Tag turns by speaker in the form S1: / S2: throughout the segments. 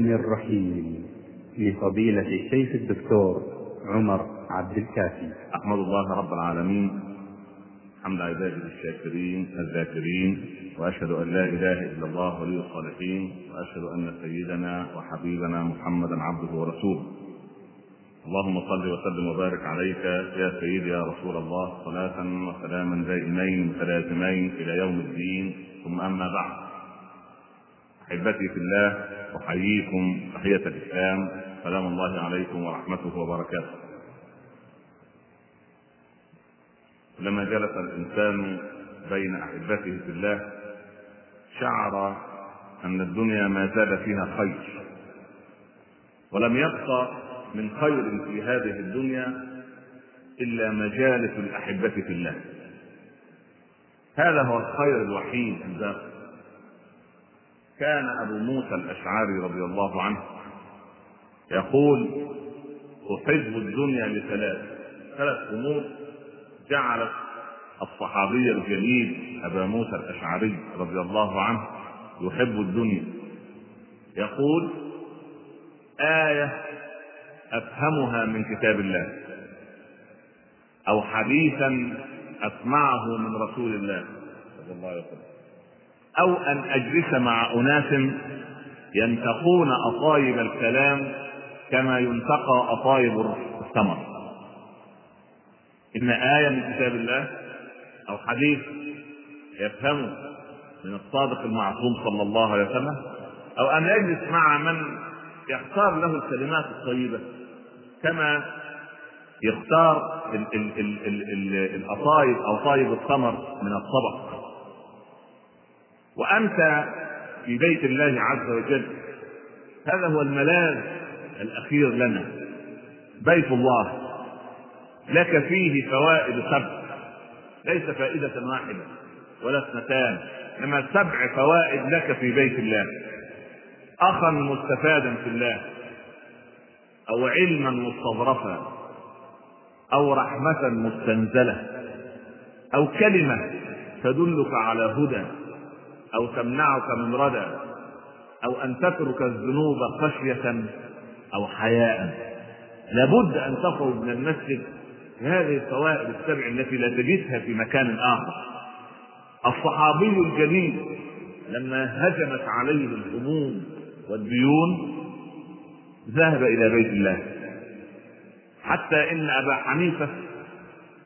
S1: الرحيم لفضيلة الشيخ الدكتور عمر عبد الكافي.
S2: أحمد الله رب العالمين. حمد عباده الشاكرين الذاكرين وأشهد أن لا إله إلا الله ولي الصالحين وأشهد أن سيدنا وحبيبنا محمدا عبده ورسوله. اللهم صل وسلم وبارك عليك يا سيدي يا رسول الله صلاة وسلاما دائمين متلازمين إلى يوم الدين. ثم أما بعد. احبتي في الله أحييكم تحية الإسلام. سلام الله عليكم ورحمته وبركاته. لما جلس الإنسان بين أحبته في الله شعر أن الدنيا ما زال فيها خير. ولم يبقى من خير في هذه الدنيا إلا مجالس الأحبة في الله. هذا هو الخير الوحيد الباقي كان أبو موسى الأشعري رضي الله عنه يقول أحب الدنيا لثلاث ثلاث أمور جعلت الصحابي الجليل أبا موسى الأشعري رضي الله عنه يحب الدنيا. يقول آية أفهمها من كتاب الله أو حديثا أسمعه من رسول الله صلى الله عليه وسلم. أو أن أجلس مع أناس ينتقون اطايب الكلام كما ينتقى اطايب الثمر. إن آية من كتاب الله أو حديث يفهم من الصادق المعصوم صلى الله عليه وسلم أو أن يجلس مع من يختار له الكلمات الطيبة كما يختار الاطايب أو طايب الثمر من الطبق وأنت في بيت الله عز وجل. هذا هو الملاذ الأخير لنا. بيت الله. لك فيه فوائد سبع. ليس فائدة واحدة ولا اثنتان إنما سبع فوائد لك في بيت الله. أخا مستفادا في الله أو علما مستظرفا أو رحمة مستنزلة أو كلمة تدلك على هدى. أو تمنعك من ردى أو أن تترك الذنوب خشية أو حياء. لابد أن تخرج من المسجد بهذه الفوائد السبع التي لا تجدها في مكان آخر. الصحابي الجليل لما هجمت عليه الهموم والديون ذهب إلى بيت الله. حتى إن أبا حنيفة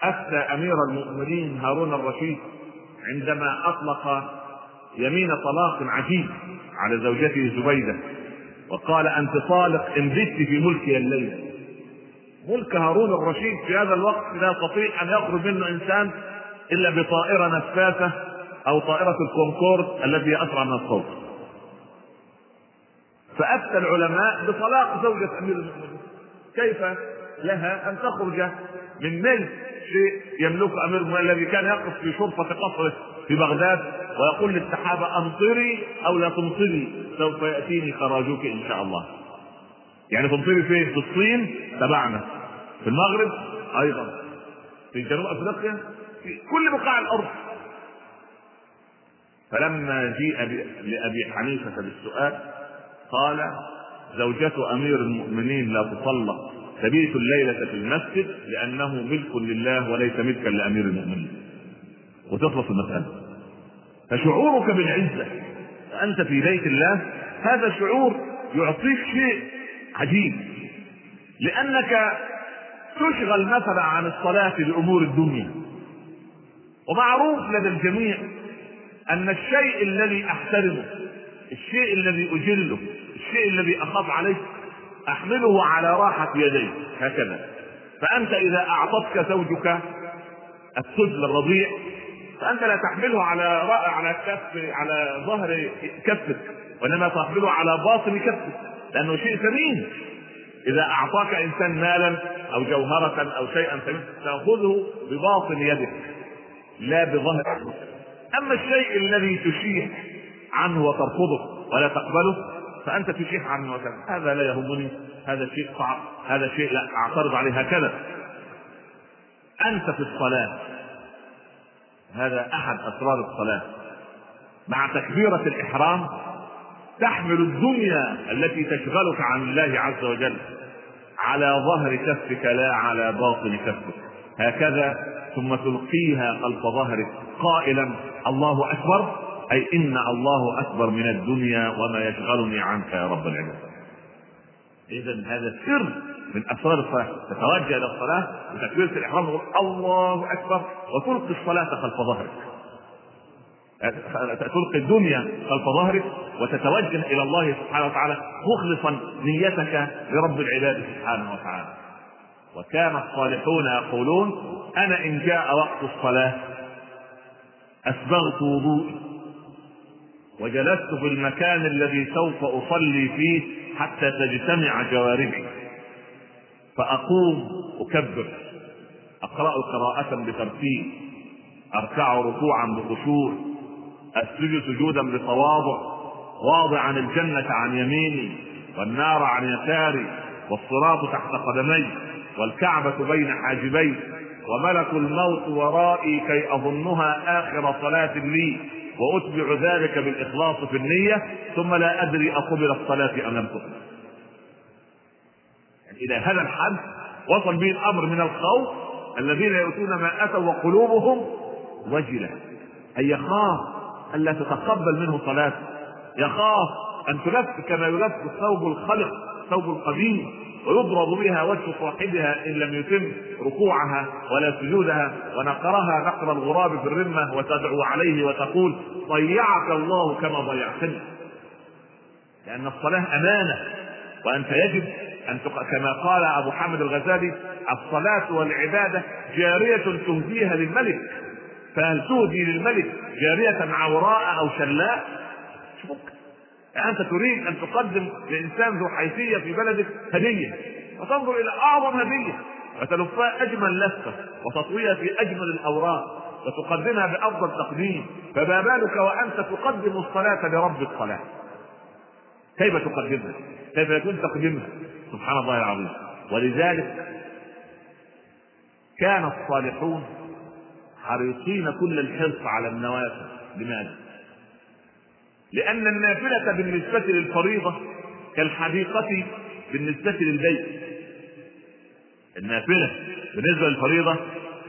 S2: أفتى أمير المؤمنين هارون الرشيد عندما أطلق يمين طلاق عجيب على زوجته زبيدة. وقال انت طالق إن بت في ملكي الليلة. ملك هارون الرشيد في هذا الوقت لا يستطيع أن يخرج منه إنسان إلا بطائرة نفاثة أو طائرة الكونكورد التي أسرع من الصوت. فافتى العلماء بطلاق زوجة أمير المؤمنين. كيف لها أن تخرج من ملك شيء يملك أمير المؤمنين الذي كان يقف في شرطه قصره في بغداد؟ ويقول للسحابة أمطري أو لا تمطري سوف يأتيني خراجك إن شاء الله. يعني تمطري فين؟ في الصين تبعنا. في المغرب أيضا. في جنوب أفريقيا في كل بقاع الأرض. فلما جيء لأبي حنيفة بالسؤال قال زوجة أمير المؤمنين لا تطلق. تبيت الليلة في المسجد لأنه ملك لله وليس ملكا لأمير المؤمنين. وتخلص المسألة. فشعورك بالعزة. أنت في بيت الله هذا شعور يعطيك شيء عجيب. لأنك تشغل مثلا عن الصلاة لأمور الدنيا. ومعروف لدى الجميع أن الشيء الذي أحترمه الشيء الذي أجله الشيء الذي أخاف عليه أحمله على راحة يدي هكذا. فأنت إذا أعطتك زوجك الطفل الرضيع فأنت لا تحمله على رأى على كف على ظهر كفك وإنما تحمله على باطن كفك لأنه شيء ثمين. إذا أعطاك إنسان مالا أو جوهرة أو شيئا ثمين تأخذه بباطن يدك لا بظهر أما الشيء الذي تشيح عنه وترفضه ولا تقبله فأنت تشيح عنه وكذا هذا لا يهمني هذا شيء صعب هذا شيء لا أعترض عليه هكذا. أنت في الصلاة. هذا أحد أسرار الصلاة. مع تكبيرة الإحرام تحمل الدنيا التي تشغلك عن الله عز وجل على ظهر كفك لا على باطن كفك. هكذا ثم تلقيها خلف ظهرك قائلا الله أكبر أي إن الله أكبر من الدنيا وما يشغلني عنك يا رب العباد اذا هذا سر من اسرار الصلاة. تتوجه إلى الصلاة بتكبيره الإحرام الله أكبر وتلقي الصلاة خلف ظهرك. تلقي الدنيا خلف ظهرك وتتوجه إلى الله سبحانه وتعالى مخلصا نيتك لرب العباد سبحانه وتعالى. وكان الصالحون يقولون أنا إن جاء وقت الصلاة أسبغت وضوئي وجلست في المكان الذي سوف أصلي فيه حتى تجتمع جوارحي فأقوم أكبر. أقرأ قراءة بترتيب. أركع ركوعا بخشوع. أسجد سجودا بتواضع. واضعا الجنة عن يميني. والنار عن يساري. والصراط تحت قدمي. والكعبة بين حاجبي. وملك الموت ورائي كي أظنها آخر صلاة لي. وأتبع ذلك بالإخلاص في النية ثم لا أدري أقبل الصلاة أم لم تقبل. يعني إلى هذا الحد وصل به الأمر من الخوف الذين يؤتون ما أتوا وقلوبهم وجلة. أي يخاف ألا تتقبل منه صلاة يخاف أن تلف كما يلف الثوب الخلق ثوب القديم ويضرب بها وجه صاحبها إن لم يتم ركوعها ولا سجودها ونقرها نقر الغراب في الرمة وتدعو عليه وتقول ضيعك الله كما ضيعتني. لأن الصلاة أمانة وأنت يجب أن تق... كما قال أبو حامد الغزالي الصلاة والعبادة جارية تهديها للملك. فهل تهدي للملك جارية عوراء أو شلاء؟ أنت تريد أن تقدم لإنسان ذو حيثية في بلدك هدية وتنظر إلى أعظم هدية وتلفها أجمل لفة وتطويها في أجمل الأوراق وتقدمها بأفضل تقديم فما بالك وأنت تقدم الصلاة لرب الصلاة كيف تقدمها؟ كيف يكون تقديمها؟ سبحان الله العظيم ولذلك كان الصالحون حريصين كل الحرص على النوافل لماذا؟ لأن النافلة بالنسبة للفريضة كالحديقة بالنسبة للبيت. النافلة بالنسبة للفريضة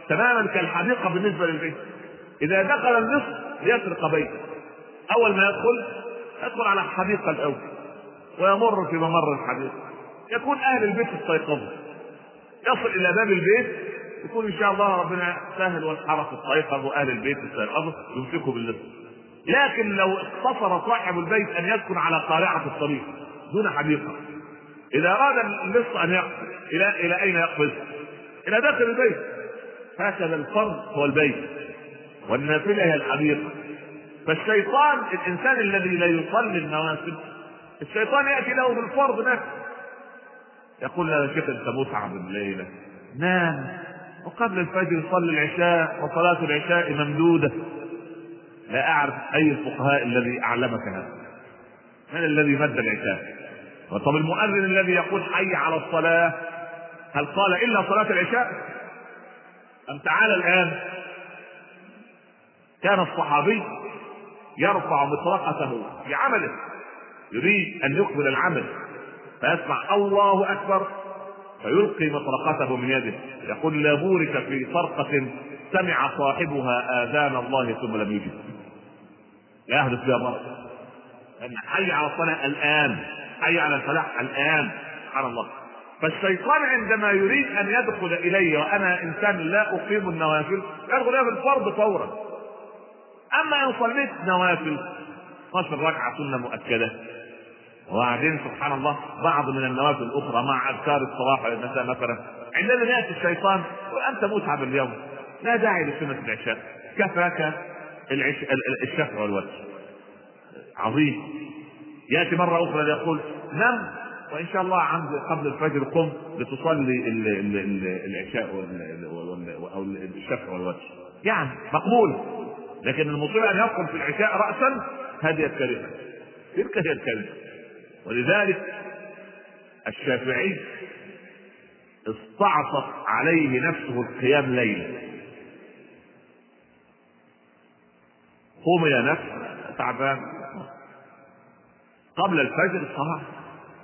S2: تماما كالحديقة بالنسبة للبيت. إذا دخل النصف ليسرق بيته. أول ما يدخل يدخل على الحديقة الأول ويمر في ممر الحديقة. يكون أهل البيت استيقظوا يصل إلى باب البيت يكون إن شاء الله ربنا سهل والحرس استيقظ وأهل البيت استيقظوا يمسكوا بالنصف. لكن لو اقتصر صاحب البيت أن يسكن على قارعة الطريق دون حديقة إذا أراد اللص أن يقفز إلى إلى أين يقفز؟ إلى داخل البيت. هكذا الفرض هو البيت والنافلة هي الحديقة. فالشيطان الإنسان الذي لا يصلي النوافل الشيطان يأتي له بالفرض نفسه. يقول له يا شيخ أنت متعب الليلة. نام. وقبل الفجر صلي العشاء وصلاة العشاء ممدودة. لا أعرف أي الفقهاء الذي أعلمك هذا. من الذي مد العشاء طب المؤذن الذي يقول حي على الصلاة هل قال إلا صلاة العشاء؟ أم تعالى الآن؟ كان الصحابي يرفع مطرقته في عمله يريد أن يقبل العمل فيسمع الله أكبر فيلقي مطرقته من يده يقول لا بورك في طرقه سمع صاحبها آذان الله ثم لم يجب لا يحدث فيها مرض لأن حي على الصلاة الآن حي على الفلاح الآن سبحان الله. فالشيطان عندما يريد أن يدخل إلي وأنا إنسان لا أقيم النوافل يدخل إلي بالفرض فورا. أما إن صليت نوافل 12 ركعة سنة مؤكدة. وبعدين سبحان الله بعض من النوافل الأخرى مع أذكار الصباح والمساء مثلا. عندما يأتي الشيطان وأنت متعب اليوم لا داعي لسنة العشاء كفاك. الشفع والوتر عظيم. يأتي مرة أخرى يقول نم! وإن شاء الله عند قبل الفجر قم لتصلي ال... ال... ال... العشاء. أو الشفع والوتر يعني مقبول. لكن المصيبة أن يدخل في العشاء راسا هذه الكارثه تلك هي الكارثه ولذلك الشافعي استعصت عليه نفسه القيام ليلا. قوم يا نفس تعبان قبل الفجر صار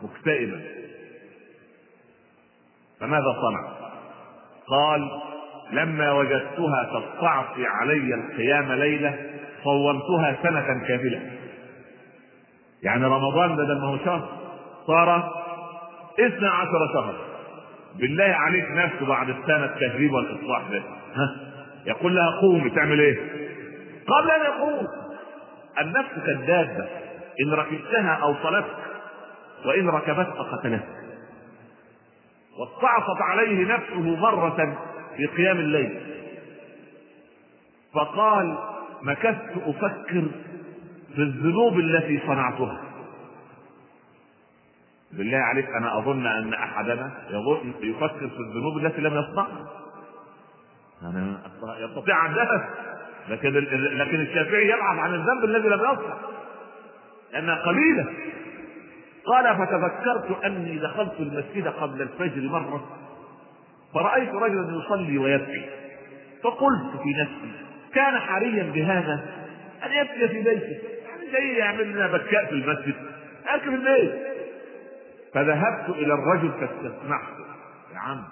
S2: مكتئبا. فماذا صنع؟ قال لما وجدتها تستعصي علي القيام ليلة صومتها سنة كاملة. يعني رمضان بدل ما هو شهر صار اثنا عشر شهر بالله عليك نفسه بعد السنة التهريب والإصلاح ده. ها؟ يقول لها قومي تعمل إيه؟ قبل أن يقوم النفس كالدابة إن ركبتها أوصلتك وإن ركبتك قتلتك واستعصت عليه نفسه مرة في قيام الليل. فقال مكثت أفكر في الذنوب التي صنعتها. بالله عليك أنا أظن أن أحدنا يفكر في الذنوب التي لم يصنعها. يعني يستطيع أن ذهب لكن لكن الشافعي يبحث عن الذنب الذي لم يصنع لانها قليله قال فتذكرت أني دخلت المسجد قبل الفجر مرة فرأيت رجلا يصلي ويبكي. فقلت في نفسي كان حريا بهذا أن يبكي في بيته. يعني جاي يعمل لنا بكاء في المسجد اركب البيت. فذهبت إلى الرجل فاستسمحته يا عم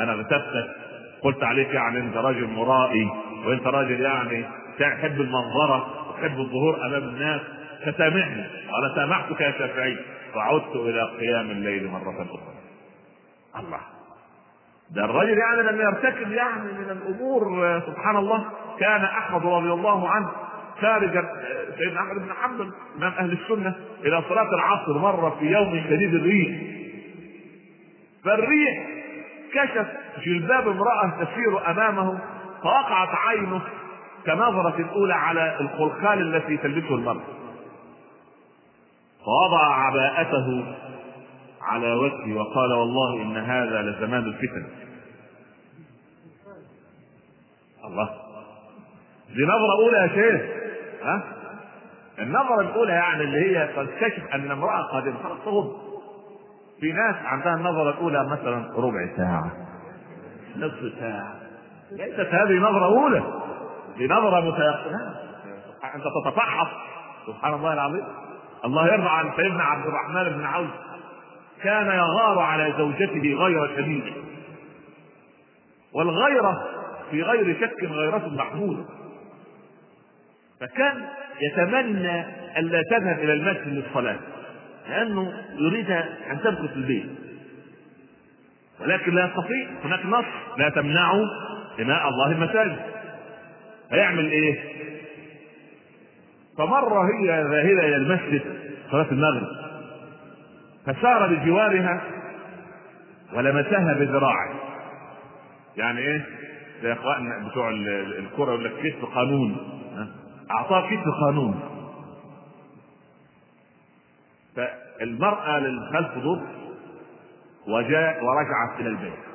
S2: أنا غتبتك قلت عليك يعني أنت راجل مرائي. وانت راجل يعني تحب المنظرة وتحب الظهور أمام الناس فسامحني. قال سامحتك يا شافعي. فعدت إلى قيام الليل مرة أخرى. الله. ده الرجل يعني لم يرتكب يعني من الأمور سبحان الله كان أحمد رضي الله عنه خارج سيدنا أحمد بن حنبل امام أهل السنة إلى صلاة العصر مرة في يوم شديد الريح. فالريح كشف جلباب امرأة تسير امامه فوقعت عينه كنظرة الأولى على الخلخال التي تلبسه المرأة فوضع عباءته على وجهه وقال والله إن هذا لزمان الفتن. الله. دي نظرة أولى يا شيخ. ها؟ النظرة الأولى يعني اللي هي كشف أن امرأة قد انفرطت في ناس عندها النظرة الأولى مثلا ربع ساعة نصف ساعة. ليست هذه نظرة أولى دي نظرة متيقنة. أنت تتفحص. سبحان الله العظيم. الله يرضى عن سيدنا عبد الرحمن بن عوف. كان يغار على زوجته غير شديدة والغيرة في غير شك غيرة محمودة. فكان يتمنى ألا تذهب إلى المسجد للصلاة لأنه يريد أن تمكث البيت. ولكن لا يستطيع. هناك نص لا تمنعوا إناء الله المساجد. هيعمل إيه؟ فمرة هي ذاهبة إلى المسجد صلاة المغرب. فسار بجوارها ولمسها بذراعه يعني إيه؟ زي إخواننا بتوع الكره يقول لك كتف قانون أعطاه كتف قانون فالمرأة للخلف ضر وجاء ورجعت إلى البيت.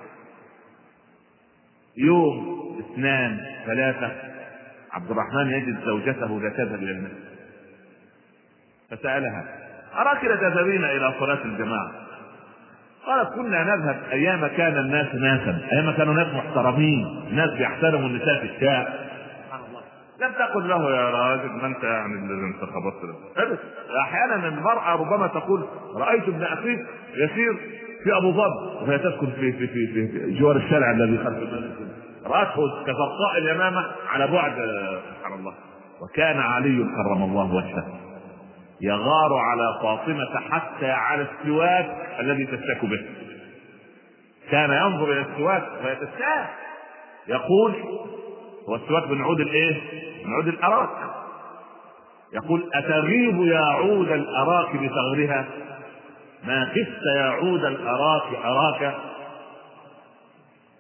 S2: يوم اثنان ثلاثة عبد الرحمن يجد زوجته لا تذهب إلى المسجد فسألها أراك لا تذهبين إلى صلاة الجماعة؟ قالت كنا نذهب أيام كان الناس ناسا أيام كانوا ناس محترمين ناس بيحترموا النساء في الشارع. لم تقل له يا راجل ما أنت يعني اللي أنت خبطت أحيانا المرأة ربما تقول رأيت ابن أخيك يسير في أبو ظبي وهي تسكن في في في, في جوار الشارع الذي خلف رأته كزرقاء اليمامة على بعد سبحان الله. وكان علي كرم الله وجهه. يغار على فاطمة حتى على السواك الذي تستك به. كان ينظر إلى السواك فيتساءل يقول هو السواك من عود الإيه؟ من عود الأراك. يقول أتغيب يا عود الأراك بثغرها؟ ما خفت يا عود الأراك أراك.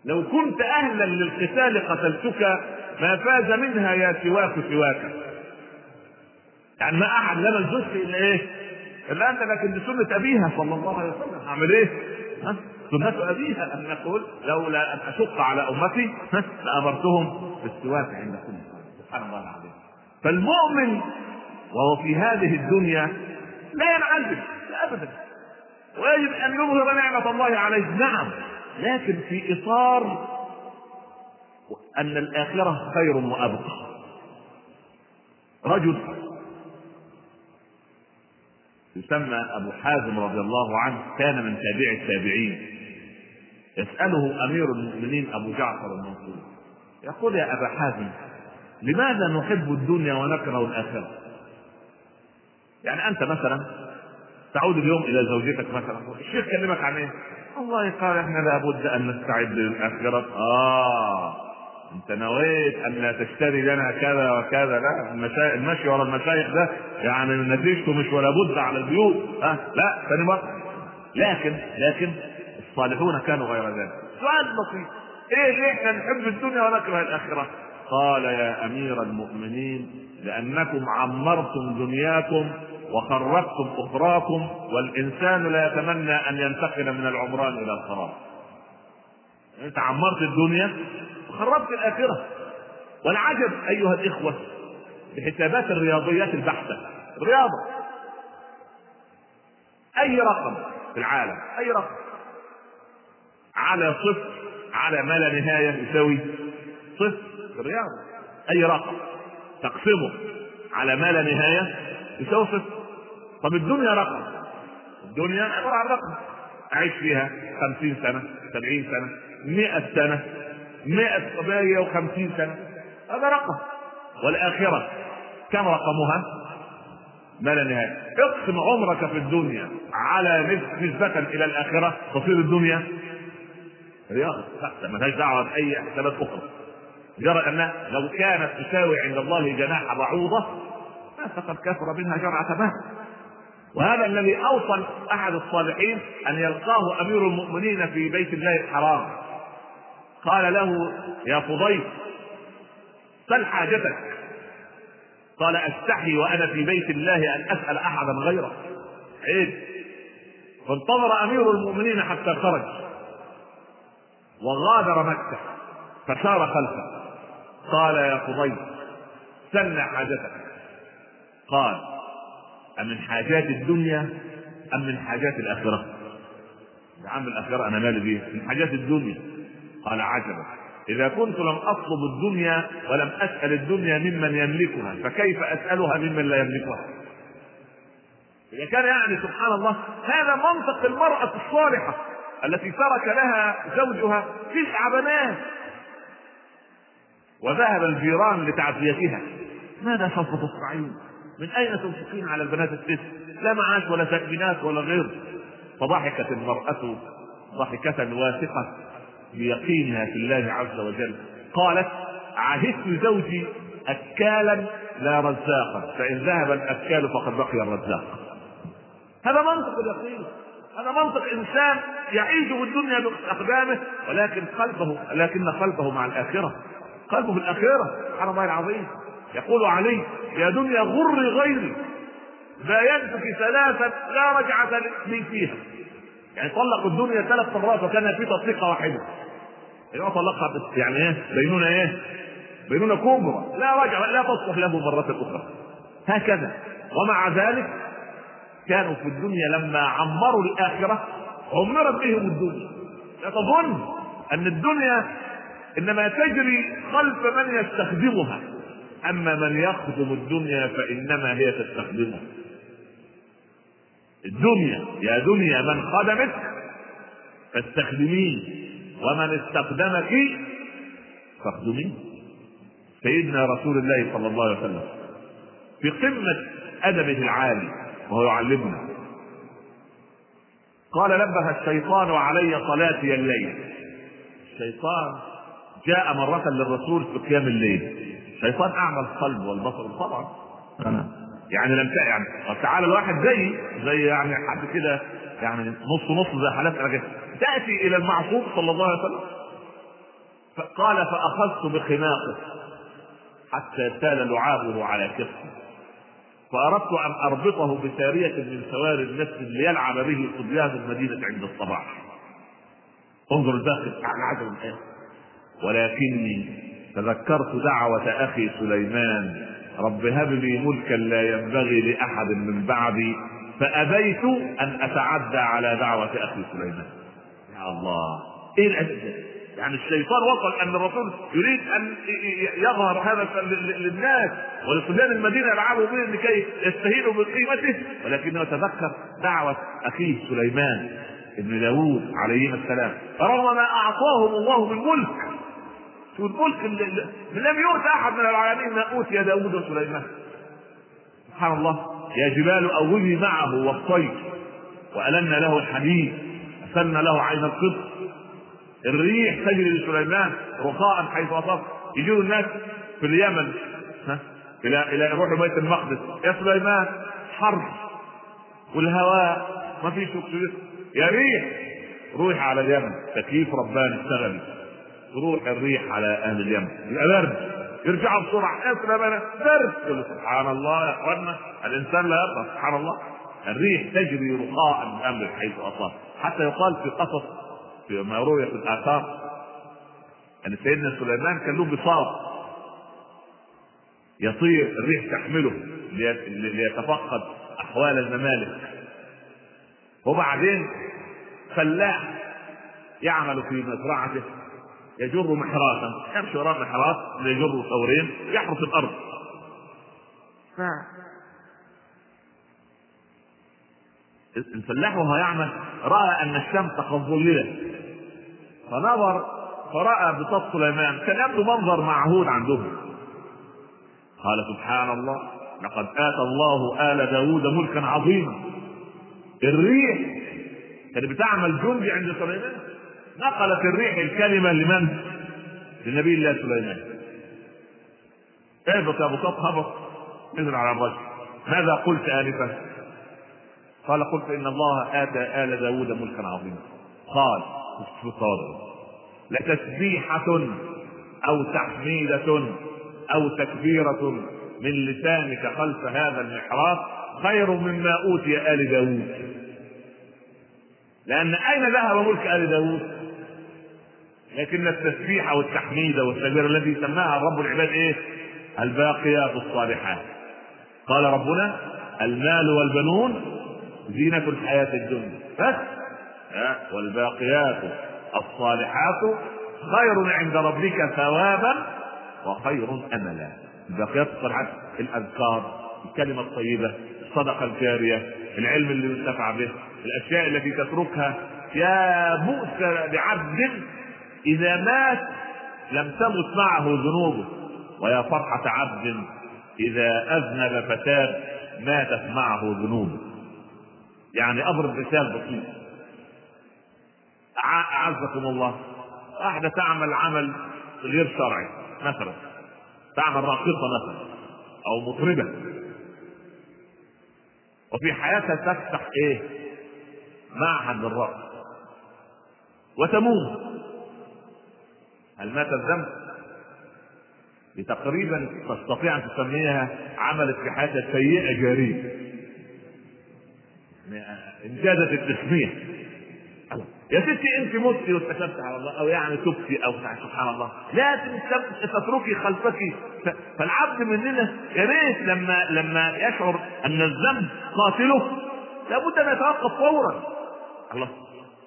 S2: لو كنت أهلا للقتال قتلتك ما فاز منها يا سواك سواك. يعني ما أحد لنا الجزء إلا إيه؟ إلا أنت لكن دي سنة أبيها صلى الله عليه وسلم. أعمل إيه؟ سنة أبيها أن نقول لولا أن أشق على أمتي لأمرتهم بالسواك عند كل سبحان الله العظيم. فالمؤمن وهو في هذه الدنيا لا ينعزل لا أبدا. ويجب أن يظهر نعمة الله عليه. نعم لكن في إطار أن الآخرة خير وأبقى. رجل يسمى أبو حازم رضي الله عنه كان من تابع التابعين. يسأله أمير المؤمنين أبو جعفر المنصور يقول يا أبا حازم لماذا نحب الدنيا ونكره الآخرة؟ يعني أنت مثلا تعود اليوم إلى زوجتك مثلا. الشيخ كلمك عن إيه؟ والله قال إحنا لابد أن نستعد للآخرة. آه. أنت نويت أن لا تشتري لنا كذا وكذا. لا المشي ورا المشايخ ده يعني نتيجته مش ولا بد على البيوت. ها؟ لا ثاني مرة. لكن لكن الصالحون كانوا غير ذلك. سؤال بسيط. إيه ليه إحنا نحب الدنيا ونكره الآخرة؟ قال يا أمير المؤمنين لأنكم عمرتم دنياكم وخربتم أخراكم والإنسان لا يتمنى أن ينتقل من العمران إلى الخراب. انت عمرت الدنيا وخربت الآخرة. والعجب أيها الإخوة بحسابات الرياضيات البحتة. الرياضة. أي رقم في العالم؟ أي رقم؟ على صفر على ما لا نهاية يساوي صفر في الرياضة. أي رقم؟ تقسمه على ما لا نهاية يساوي صفر. طب الدنيا رقم. الدنيا عبارة عن رقم. اعيش فيها خمسين سنة سبعين سنة مئة سنة مئة مئة وخمسين سنة. هذا رقم. والآخرة كم رقمها؟ ما لا نهاية. اقسم عمرك في الدنيا على نسبة إلى الآخرة تصير الدنيا رياضة. ما لهاش دعوة بأي حسابات أخرى. جرى أنها لو كانت تساوي عند الله جناح بعوضة فقد كثر منها جرعة ماء وهذا الذي أوصل أحد الصالحين أن يلقاه أمير المؤمنين في بيت الله الحرام. قال له يا فضيل سل حاجتك قال أستحي وأنا في بيت الله أن أسأل أحدا غيره. عيب. فانتظر أمير المؤمنين حتى خرج. وغادر مكة. فسار خلفه. قال يا فضيل سل حاجتك. قال أمن حاجات الدنيا أم من حاجات الآخرة؟ يا عم الآخرة أنا مالي بيه من حاجات الدنيا قال عجبا إذا كنت لم أطلب الدنيا ولم أسأل الدنيا ممن يملكها فكيف أسألها ممن لا يملكها؟ إذا كان يعني سبحان الله هذا منطق المرأة الصالحة التي ترك لها زوجها تسع بنات وذهب الجيران لتعزيتها ماذا سوف تصنعين؟ من أين تنفقين على البنات التسع؟ لا معاش ولا تأمينات ولا غير. فضحكت المرأة ضحكة واثقة بيقينها في الله عز وجل. قالت عهدت زوجي أكالا لا رزاقا. فإن ذهب الأكال فقد بقي الرزاق. هذا منطق اليقين هذا منطق إنسان يعيش في الدنيا بأقدامه ولكن قلبه لكن قلبه مع الآخرة. قلبه في الآخرة. سبحان الله العظيم. يقول علي يا دنيا غر غيري. باينتك ثلاثا لا رجعة لي فيها. يعني طلق الدنيا ثلاث مرات وكان في تطليقة واحدة. يعني طلقها بس يعني إيه؟ بينونة إيه؟ بينونة كبرى. لا رجع لا تصلح له مرة أخرى. هكذا. ومع ذلك كانوا في الدنيا لما عمروا الآخرة عمرت بهم الدنيا. لا تظن أن الدنيا إنما تجري خلف من يستخدمها. أما من يخدم الدنيا فإنما هي تستخدمه. الدنيا يا دنيا من خدمك فاستخدميه ومن استخدمك فاخدميه. سيدنا رسول الله صلى الله عليه وسلم في قمة أدبه العالي وهو يعلمنا. قال نبه الشيطان علي صلاتي الليل. الشيطان جاء مرة للرسول في قيام الليل. الشيطان أعمى القلب والبصر. طبعا. يعني لم يعني تعالى الواحد زي زي يعني حد كده يعني نص نص زي حالات كده تأتي إلى المعصوم صلى الله عليه وسلم. قال فأخذت بخناقه حتى سال لعابه على كتفه فأردت أن أربطه بسارية من سواري المسجد ليلعب به صبيان المدينة عند الصباح. انظر الباقي. عجب الآن. ولكني تذكرت دعوة أخي سليمان. رب هب لي ملكا لا ينبغي لأحد من بعدي فأبيت أن أتعدى على دعوة أخي سليمان. يا الله إيه الأدب يعني الشيطان وصل أن الرسول يريد أن يظهر هذا للناس ولصبيان المدينة يلعبوا به لكي يستهينوا بقيمته. ولكنه يتذكر دعوة أخيه سليمان ابن داوود عليهما السلام. رغم ما أعطاهم الله من ملك اللي لم يؤت أحد من العالمين ما أوتي داوود وسليمان سبحان الله. يا جبال اوبي معه والطير والنا له الحديد اسلنا له عين القط الريح تجري لسليمان رخاء حيث أصاب. يجوا الناس في اليمن ها؟ إلى إلى يروحوا بيت المقدس. يا سليمان حر والهواء ما فيش اكسجين يا ريح روح على اليمن. تكييف رباني اشتغل تروح الريح على أهل اليمن. يبقى برد. يرجعوا بسرعة. يا سليمان برد. سبحان الله يا اخوانا الإنسان لا يرضى. سبحان الله. الريح تجري رخاء بامر حيث أصاب. حتى يقال في قصص فيما روي في الآثار أن سيدنا سليمان كان له بساط يطير الريح تحمله ليتفقد أحوال الممالك. وبعدين فلاح يعمل في مزرعته. يجر محراسا يمشي وراء محراس يجر ثورين يحرس الأرض. ف... الفلاح وهو يعمل رأى أن الشمس قد ظللت فنظر فرأى بساط سليمان. كان يبدو منظر معهود عندهم. قال سبحان الله لقد آتى الله آل داود ملكا عظيما. الريح كانت بتعمل جندي عند سليمان. نقلت الريح الكلمة لمن؟ لنبي الله سليمان. اهبط يا بساط هبط نزل على الرجل ماذا قلت آنفا؟ قال قلت إن الله آتى آل داود ملكا عظيما. قال في الصادق لتسبيحة أو تحميدة أو تكبيرة من لسانك خلف هذا المحراب خير مما أوتي آل داود. لأن أين ذهب ملك آل داود؟ لكن التسبيح والتحميد والتكبير الذي سماها رب العباد إيه؟ الباقيات الصالحات. قال ربنا المال والبنون زينة الحياة الدنيا. بس. والباقيات الصالحات خير عند ربك ثوابا وخير املا. الباقيات الصالحات الأذكار الكلمة الطيبة الصدقة الجارية العلم اللي ينتفع به الأشياء التي تتركها. يا بؤس لعبد إذا مات لم تمت معه ذنوبه. ويا فرحة عبد إذا أذنب فتاب ماتت معه ذنوبه. يعني أضرب مثال بسيط. أعزكم الله. واحدة تعمل عمل غير شرعي مثلا. تعمل راقصة مثلا أو مطربة. وفي حياتها تفتح إيه؟ معهد للرقص وتموت. هل مات الذنب؟ تقريبا تستطيع أن تسميها عملت في حياتها سيئه جاريه انجازت التسمية. يا ستي أنت متي واستكبت على الله أو يعني تبكي أو سبحان الله. لا تتركي خلفك. فالعبد مننا يا ريت لما لما يشعر أن الذنب قاتله لابد أن يتوقف فورا. الله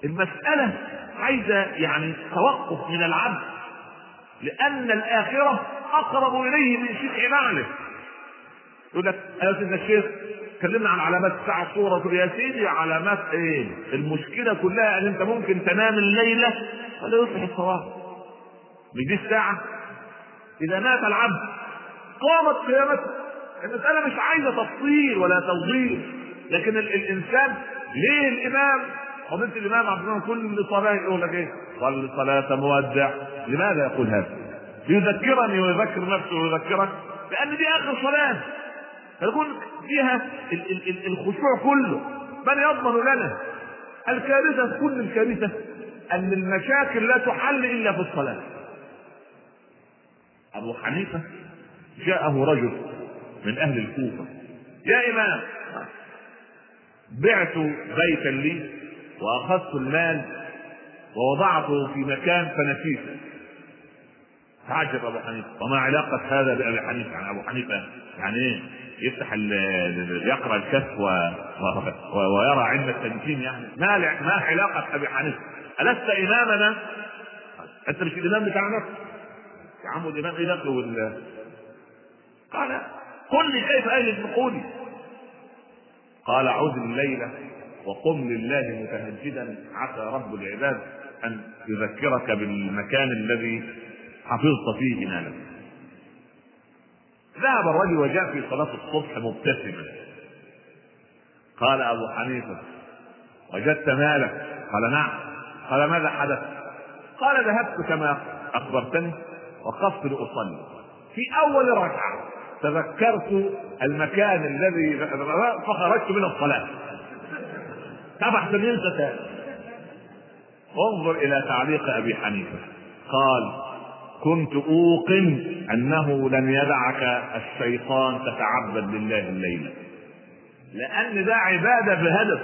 S2: المسألة عايزة يعني توقف من العبد. لأن الآخرة أقرب إليه من شيخ نعله يقول لك يا سيدنا الشيخ اتكلمنا عن علامات الساعة صورة يا سيدي علامات إيه؟ المشكلة كلها إن أنت ممكن تنام الليلة ولا يصبح الصواب. مش دي الساعة؟ إذا مات العبد قامت قيامته. المسألة مش عايزة تفصيل ولا توضيح، لكن ال- الإنسان ليه الإمام قضية الإمام عبد الله كل صلاة يقول لك إيه؟ صل صلاة مودع، لماذا يقول هذا؟ ليذكرني ويذكر نفسه ويذكرك لأن دي آخر صلاة. فيكون فيها ال- ال- ال- الخشوع كله. من يضمن لنا؟ الكارثة كل الكارثة أن المشاكل لا تحل إلا في الصلاة. أبو حنيفة جاءه رجل من أهل الكوفة. يا إمام بعت بيتا لي؟ وأخذت المال ووضعته في مكان فنسيته تعجب أبو حنيفة. وما علاقة هذا بأبي حنيفة؟ يعني أبو حنيفة يعني إيه؟ يفتح يقرأ الكف و... و... ويرى علم التمكين يعني. ما ل- ما علاقة أبي حنيفة؟ ألست إمامنا؟ أنت مش الإمام بتاعنا يا عم الإمام إيه دخله وال قال قل لي كيف أجد نقولي؟ قال عد الليلة وقم لله متهجدا عسى رب العباد أن يذكرك بالمكان الذي حفظت فيه مالك ذهب الرجل وجاء في صلاة الصبح مبتسما. قال أبو حنيفة وجدت مالك قال نعم. قال ماذا حدث؟ قال ذهبت كما أخبرتني وقفت لأصلي. في أول ركعة تذكرت المكان الذي فخرجت من الصلاة. ينسى تاني انظر إلى تعليق أبي حنيفة. قال كنت أوقن أنه لن يدعك الشيطان تتعبد لله الليلة لأن ده عبادة بهدف.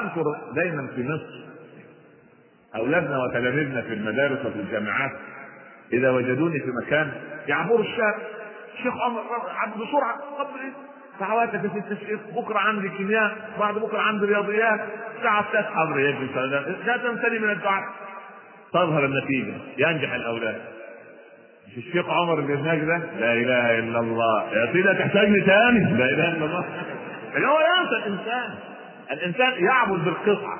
S2: أذكر دايما في مصر أولادنا وتلاميذنا في المدارس وفي الجامعات إذا وجدوني في مكان يعبروا الشارع شيخ عمر بسرعة قبل يا ست الشيخ بكرة عندي كيمياء بعد بكرة عندي رياضيات الساعة 9 حضر يجلس لا تنسني من الدعاء. تظهر النتيجة. ينجح الأولاد. مش الشيخ عمر اللي هناك ده لا إله إلا الله. يا سيدي تحتاجني تاني لا إله إلا الله. يعني هو ينسى الإنسان. الإنسان يعبد بالقطعة.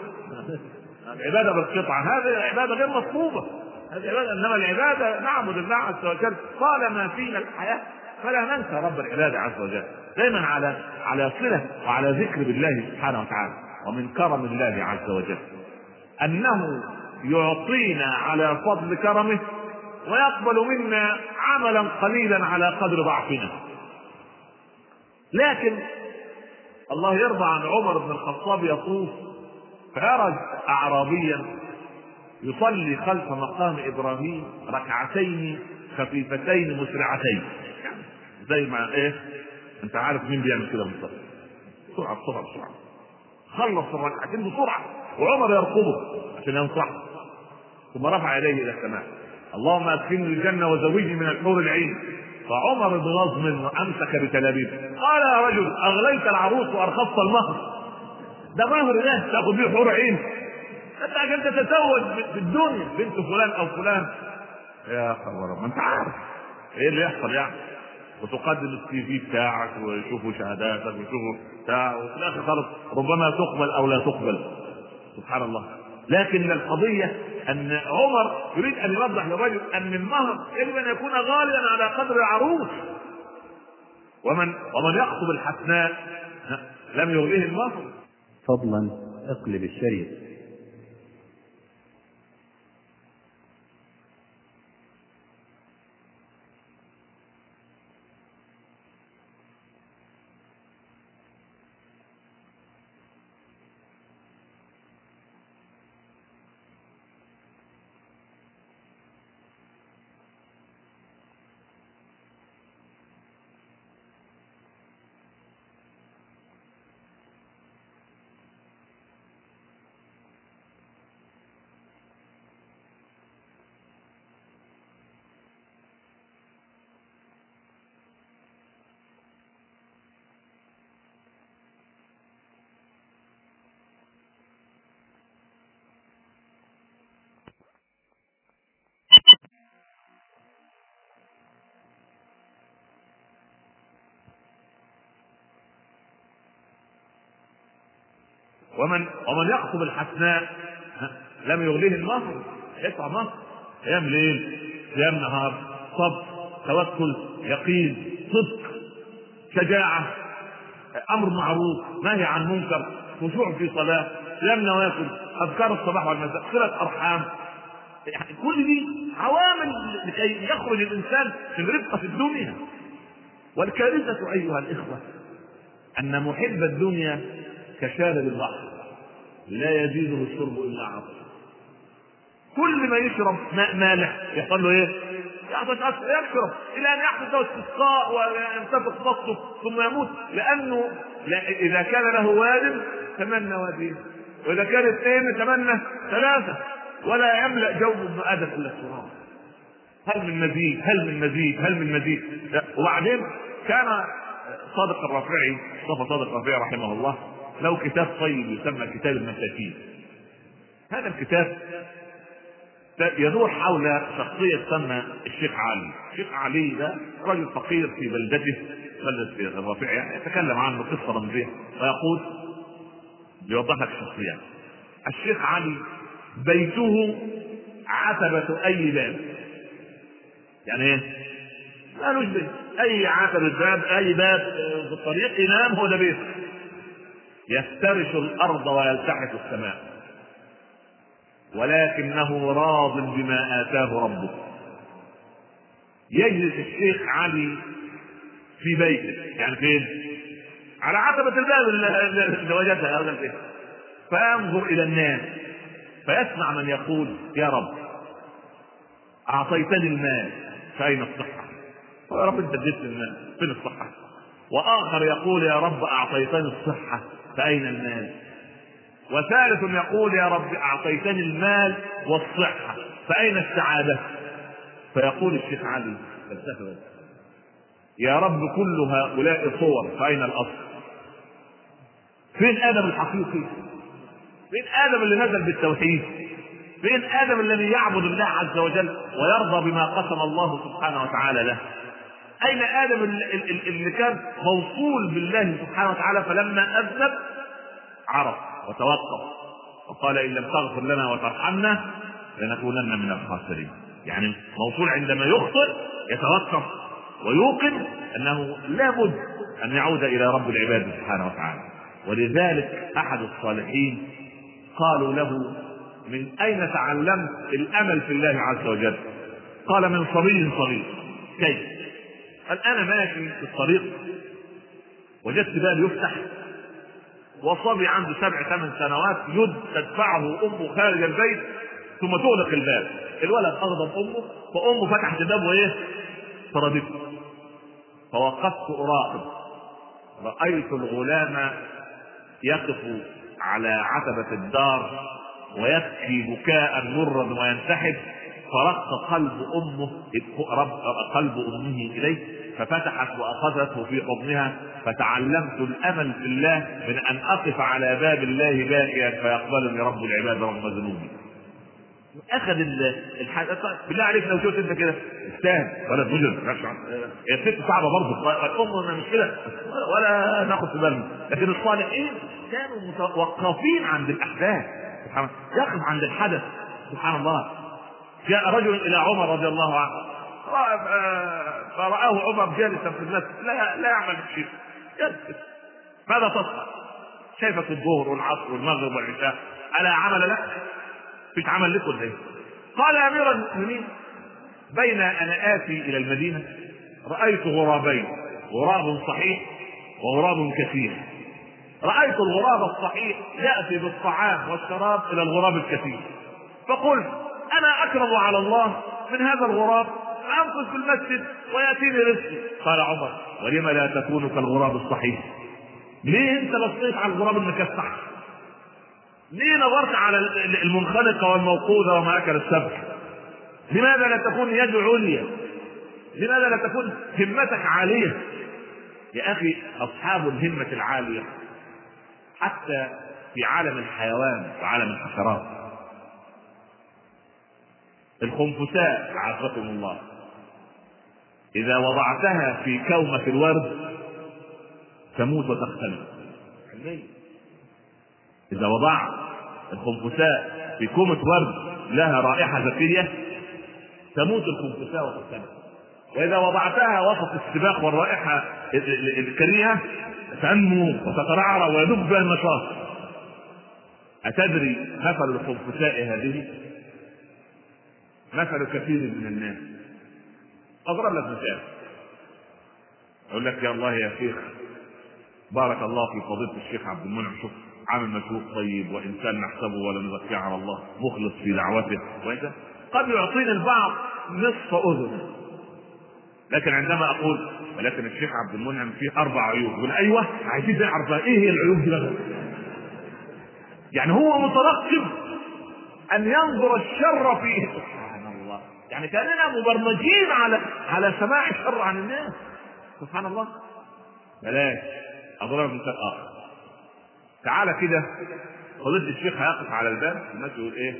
S2: العبادة بالقطعة. هذه عبادة غير مطلوبة. هذه عبادة إنما العبادة نعبد الله عز وجل. طالما فينا الحياة فلا ننسى رب العباده عز وجل. دائما على على صله وعلى ذكر بالله سبحانه وتعالى ومن كرم الله عز وجل. أنه يعطينا على فضل كرمه ويقبل منا عملا قليلا على قدر ضعفنا. لكن الله يرضى عن عمر بن الخطاب يطوف فيرى اعرابيا يصلي خلف مقام إبراهيم ركعتين خفيفتين مسرعتين. زي ما إيه؟ أنت عارف مين بيعمل كده بالظبط. بسرعة بسرعة بسرعة. خلص الركعتين بسرعة. وعمر يرقبه عشان ينصحه ثم رفع يديه إلى السماء. اللهم أدخلني الجنة وزوجني من الحور العين. فعمر بن نظم أمسك بتلابيب قال يا رجل أغليت العروس وأرخصت المهر. ده مهر ده تأخذ به حور عين. أنت عشان تتزوج الدنيا بنت فلان أو فلان. يا خبر ما أنت عارف. إيه اللي يحصل يعني؟ وتقدم السي في بتاعك ويشوفوا شهاداتك ويشوفوا بتاع وفي الآخر خالص ربما تقبل أو لا تقبل. سبحان الله. لكن القضية أن عمر يريد أن يوضح للرجل أن المهر يجب أن يكون غاليا على قدر العروس. ومن ومن يخطب الحسناء لم يغليه المهر.
S1: فضلا اقلب الشريط.
S2: ومن ومن يخطب الحسناء لم يغليه المهر يدفع مهر قيام ليل قيام نهار صبر توكل يقين صدق شجاعة أمر معروف نهي عن منكر خشوع في صلاة صيام نوافل أذكار الصباح والمساء صلة أرحام. يعني كل دي عوامل لكي يخرج الإنسان من رفقة الدنيا. والكارثة أيها الإخوة أن محب الدنيا كشارب البحر لا يزيده الشرب إلا عطشا كل ما يشرب ماء مالح يحصل له إيه؟ يعطش أكثر يشرب. إلى أن يحدث له استسقاء وينتفخ بطنه ثم يموت. لأنه لا إذا كان له واد تمنى وادين وإذا كان اثنين تمنى ثلاثة. ولا يملأ جوف ابن آدم إلا التراب. هل من مزيد؟ هل من مزيد؟ هل من مزيد؟ وبعدين كان صادق الرافعي مصطفى صادق الرافعي رحمه الله له كتاب طيب يسمى كتاب المساكين. هذا الكتاب يدور حول شخصية تسمى الشيخ علي، الشيخ علي ده رجل فقير في بلدته بلدة الرفيع يعني يتكلم عنه قصة رمزية. ويقول بيوضح لك الشخصيات الشيخ علي بيته عتبة أي باب. يعني إيه؟ مالوش بيت أي عتبة باب أي باب في الطريق ينام هو ده بيته. يفترش الأرض ويلتحف السماء ولكنه راض بما آتاه ربه يجلس الشيخ علي في بيته يعني فين؟ على عتبة الباب اللي وجدها هذا البيت فينظر إلى الناس فيسمع من يقول يا رب أعطيتني المال فأين الصحة؟ يا رب أنت اديتني المال فين الصحة؟ وآخر يقول يا رب أعطيتني الصحة فأين المال؟ وثالث يقول يا رب أعطيتني المال والصحة فأين السعادة؟ فيقول الشيخ علي يا رب كل هؤلاء صور فأين الأصل؟ فين آدم الحقيقي؟ فين آدم اللي نزل بالتوحيد؟ فين آدم الذي يعبد الله عز وجل ويرضى بما قسم الله سبحانه وتعالى له؟ أين آدم اللي كان موصول بالله سبحانه وتعالى فلما أذنب؟ عرف وتوقف. وقال إن لم تغفر لنا وترحمنا لنكونن من الخاسرين. يعني موصول عندما يخطئ يتوقف ويوقن أنه لابد أن يعود إلى رب العباد سبحانه وتعالى. ولذلك أحد الصالحين قالوا له من أين تعلمت الأمل في الله عز وجل؟ قال من صبي صغير. كيف؟ قال أنا ماشي في الطريق وجدت باب يفتح وصبي عنده سبع ثمان سنوات يد تدفعه أمه خارج البيت ثم تغلق الباب. الولد أغضب أمه فأمه فتحت الباب وإيه؟ طردته فوقفت أراقب. رأيت الغلام يقف على عتبة الدار ويبكي بكاء مرا وينسحب. فرق قلب أمه قلب أمه إليه ففتحت واخذته في حضنها فتعلمت الأمل في الله من أن أقف على باب الله باكيا فيقبلني رب العباد رغم ذنوبي. أخذ الحاجة بالله عليك لو شفت أنت كده استاهل ولا تجر هي الست صعبة برضه. الام مش كده؟ ولا ناخد في بالنا. لكن الصالحين كانوا متوقفين عند الأحداث. سبحان الله. يقف عند الحدث. سبحان الله. جاء رجل إلى عمر رضي الله عنه فرآه عمر جالسا في المسجد لا لا يعمل شيء جلس ماذا تصنع؟ شايفك الظهر والعصر والمغرب والعشاء ألا عمل لك؟ فيش عمل لك ولا؟ قال أمير المؤمنين بين أنا آتي إلى المدينة رأيت غرابين غراب صحيح وغراب كثير رأيت الغراب الصحيح يأتي بالطعام والشراب إلى الغراب الكثير فقلت أنا أكرم على الله من هذا الغراب أنقذ في المسجد ويأتيني رزقي. قال عمر ولم لا تكون كالغراب الصحيح؟ ليه أنت بصيت على الغراب المكسح ليه نظرت على المنخنقة والموقوذة وما أكل السبع لماذا لا تكون يد عليا؟ لماذا لا تكون همتك عالية؟ يا أخي أصحاب الهمة العالية حتى في عالم الحيوان وعالم الحشرات الخنفساء عافاكم الله. إذا وضعتها في كومة الورد تموت وتختلف إذا وضعت الخنفساء في كومة ورد لها رائحة زكية تموت الخنفساء وتختلف وإذا وضعتها وسط السباق والرائحة الكريهة تنمو وتترعرع ويدب بها النشاط أتدري مثل الخنفساء هذه؟ مثل كثير من الناس. اضرب لك مثال أقول لك يا الله يا شيخ بارك الله في فضيلة الشيخ عبد المنعم. شوف عامل مشروع طيب وإنسان نحسبه ولا نزكيه على الله مخلص في دعوته. وإنت؟ قد يعطيني البعض نصف أذن. لكن عندما أقول ولكن الشيخ عبد المنعم فيه أربع عيوب. يقول أيوه عايزين نعرف إيه هي العيوب دي بقى؟ يعني هو مترقب أن ينظر الشر فيه. يعني كاننا مبرمجين على على سماع الشر عن الناس. سبحان الله. بلاش. اضرب مثال آخر. تعالى كده. فضيلة الشيخ هيقف على الباب. الناس يقول إيه؟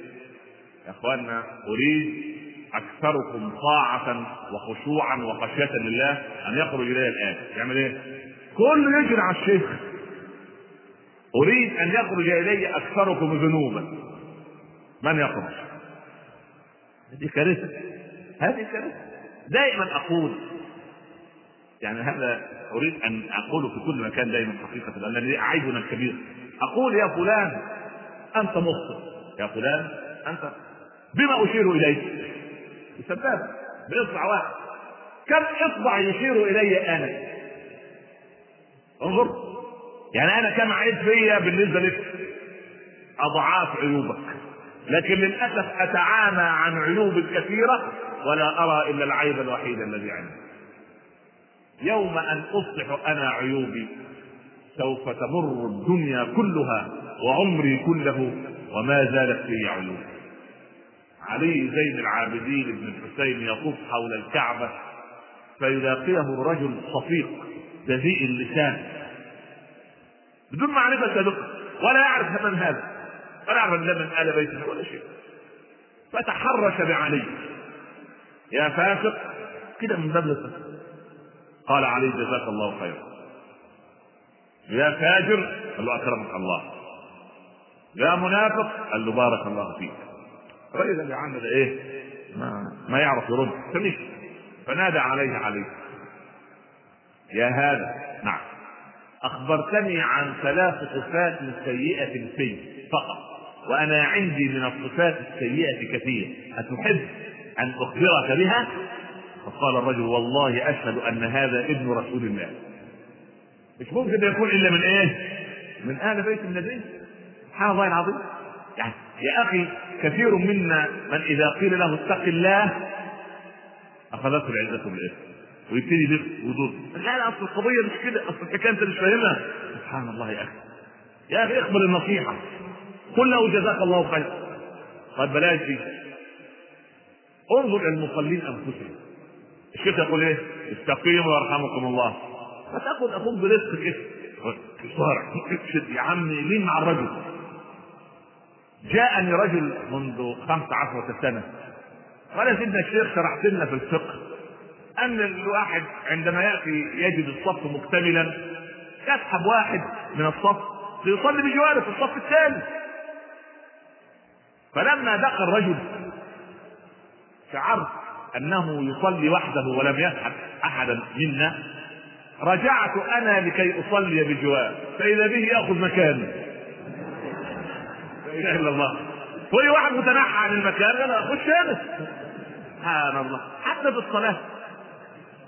S2: يا اخوانا أريد أكثركم طاعة وخشوعا وخشية لله أن يخرج الي الآن. يعمل إيه؟ كله يجري على الشيخ. أريد أن يخرج إلي أكثركم ذنوبا. من يخرج؟ هذه كارثة. هذه كارثة. دائما أقول يعني هذا أريد أن أقوله في كل مكان دائما حقيقة لأن عيبنا الكبير. أقول يا فلان أنت مخطئ. يا فلان أنت بما أشير إليك؟ بسبابه بإصبع واحد. كم إصبع يشير إلي أنا؟ انظر. يعني أنا كم عيب فيا بالنسبة لك؟ أضعاف عيوبك. لكن للأسف اتعامى عن عيوب كثيرة ولا أرى إلا العيب الوحيد الذي عندي. يوم أن اصلح أنا عيوبي سوف تمر الدنيا كلها وعمري كله وما زالت في عيوب. علي زين العابدين بن الحسين يطوف حول الكعبة فيلاقيه الرجل صفيق بذيء اللسان. بدون معرفة سابقة ولا يعرف من هذا. ولا يعرف من آل بيته ولا شيء. فتحرش بعلي. يا فاسق كده من باب قال علي جزاك الله خيرا. يا فاجر قال له أكرمك الله. يا منافق قال له بارك الله فيك. الراجل اللي عمل إيه؟ ما, ما يعرف يرد. فمشي فنادى عليه عليه يا هذا نعم. أخبرتني عن ثلاث صفات سيئة في فقط. وأنا عندي من الصفات السيئة كثير. أتحب أن أخبرك بها؟ فقال الرجل والله أشهد أن هذا ابن رسول الله. مش ممكن يكون إلا من إيه؟ من أهل بيت النبي. سبحان الله العظيم. يعني يا أخي كثير منا من إذا قيل له اتق الله أخذته العزة بالاثم ويبتدي يلف ويدور لا لا أصل القضية مش كده. أصل الحكاية انت مش فاهمها سبحان الله يا أخي. يا أخي اقبل النصيحة. قل له جزاك الله خير طيب بلاش دي انظر إلى المصلين أنفسهم. الشيخ يقول إيه؟ استقيموا يرحمكم الله. فتاخذ أخوك برزق كده صارع يا عمي مين مع الرجل؟ جاءني رجل منذ خمس عشرة سنة. قال سيدنا الشيخ شرحت لنا في الفقه أن الواحد عندما يأتي يجد الصف مكتملا يسحب واحد من الصف ليصلي بجواره في الصف الثاني. فلما دخل الرجل شعرت أنه يصلي وحده ولم يسحب أحدا منا رجعت أنا لكي أصلي بجوار فإذا به يأخذ مكاني. لا إله إلا الله. كل واحد متنحى عن المكان أنا اخش أنا سبحان الله. حتى في الصلاة.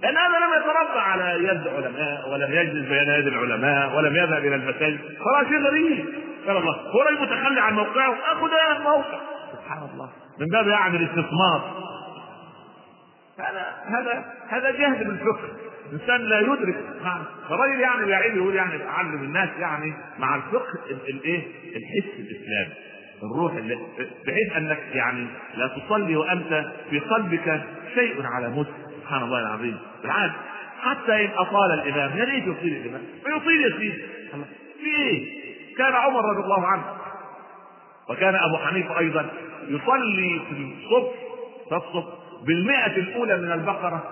S2: لأن هذا لم يتربى على يد علماء ولم يجلس بين يد العلماء ولم يذهب إلى المساجد. فلا شيء غريب. سبحان الله. هو رجل متخلي عن موقعه. اخذ الموقع سبحان الله. من باب يعني الاستثمار. هذا هذا هذا جهل بالفقه. الانسان لا يدرك. فالراجل يعني بيعيب يقول يعني علم الناس يعني مع الفقه الايه الحس الإسلامي. الروح اللي بحيث أنك يعني لا تصلي وأنت في قلبك شيء على مسلم سبحان الله العظيم. بالعكس. حتى إن أطال الإمام يا ريت يطيل الإمام. فيطيل يا سيدي. في إيه؟ كان عمر رضي الله عنه. وكان أبو حنيفة أيضا يصلي في الصبح في الصبح بالمئة الأولى من البقرة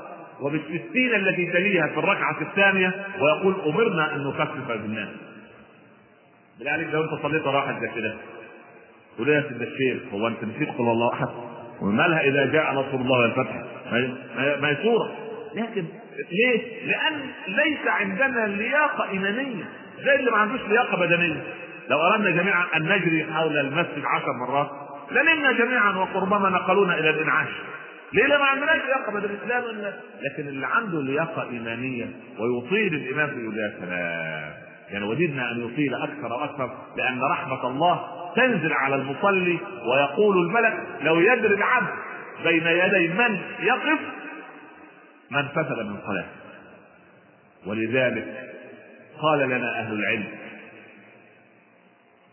S2: وبالستين التي تليها في الركعة الثانية ويقول أمرنا أن نخفف بالناس. لذلك لو أنت صليت راحت زي كده تقول يا سيدنا الشيخ هو أنت نسيت قل الله أحد؟ ومالها إذا جاء نصر الله والفتح؟ ما هي سورة لكن ليه؟ لأن ليس عندنا لياقة إيمانية. زي اللي ما عندوش لياقة بدنية. لو أردنا جميعا أن نجري حول المسجد عشر مرات لنمنا جميعا وربما نقلونا إلى الإنعاش. ليه؟ ما عندناش لياقة بدل الاسلام لكن اللي عنده لياقة إيمانية ويطيل الامام يقول يا سلام يعني وددنا أن يطيل أكثر وأكثر لأن رحمة الله تنزل على المصلي ويقول الملك لو يدري العبد بين يدي من يقف من فسد من صلاته ولذلك قال لنا أهل العلم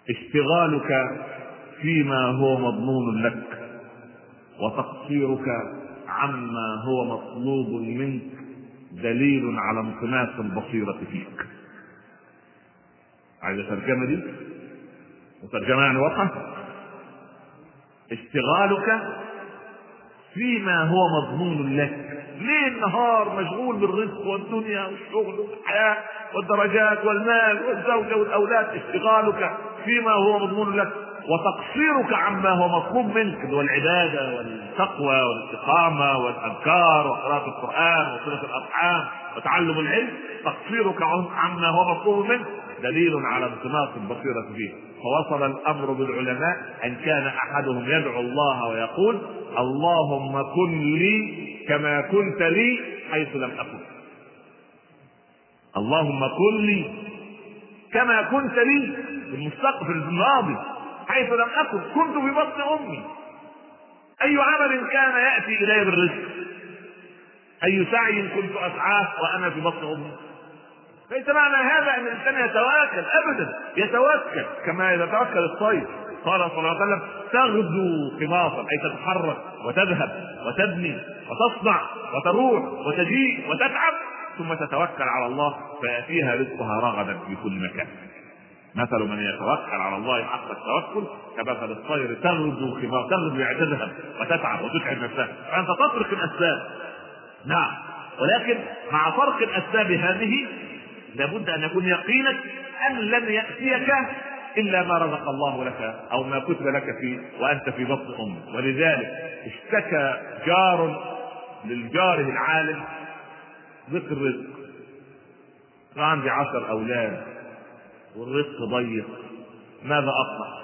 S2: اشتغالك فيما هو مضمون لك وتقصيرك عما هو مطلوب منك دليل على انطماس البصيرة فيك. عايز الترجمة دي؟ وترجمة يعني واضحة؟ اشتغالك فيما هو مضمون لك. ليل نهار مشغول بالرزق والدنيا والشغل والحياة والدرجات والمال والزوجة والأولاد اشتغالك فيما هو مضمون لك وتقصيرك عما هو مطلوب منك والعبادة والتقوى والاستقامة والأذكار وقراءة القرآن وصلة الأرحام وتعلم العلم تقصيرك عما هو مطلوب منك دليل على انطلاق البصيرة فيه. فوصل الأمر بالعلماء أن كان أحدهم يدعو الله ويقول اللهم كن لي كما كنت لي حيث لم أكن. اللهم كن لي كما كنت لي في المستقبل الماضي حيث لم أكن. كنت في بطن أمي. أي عمل كان يأتي إلي بالرزق؟ أي سعي كنت أسعاه وأنا في بطن أمي؟ ليس معنى هذا أن الإنسان يتواكل ابدا يتوكل. كما يتوكل الطير. قال صلى الله عليه وسلم تغدو خماصا أي تتحرك وتذهب وتبني وتصنع وتروح وتجيء وتتعب ثم تتوكل على الله فيأتيها رزقها رغدا في كل مكان. مثل من يتوكل على الله حق التوكل كمثل الطير تغدو خماصا تغدو يعني تذهب وتتعب وتتعب نفسها. فأنت تترك الأسباب. نعم. ولكن مع فرق الأسباب هذه لابد أن يكون يقينك أن لن يأتيك إلا ما رزق الله لك أو ما كتب لك فيه وأنت في بطن أمك. ولذلك اشتكى جار للجاره العالم ضيق الرزق. قال عندي عشر أولاد والرزق ضيق. ماذا اصنع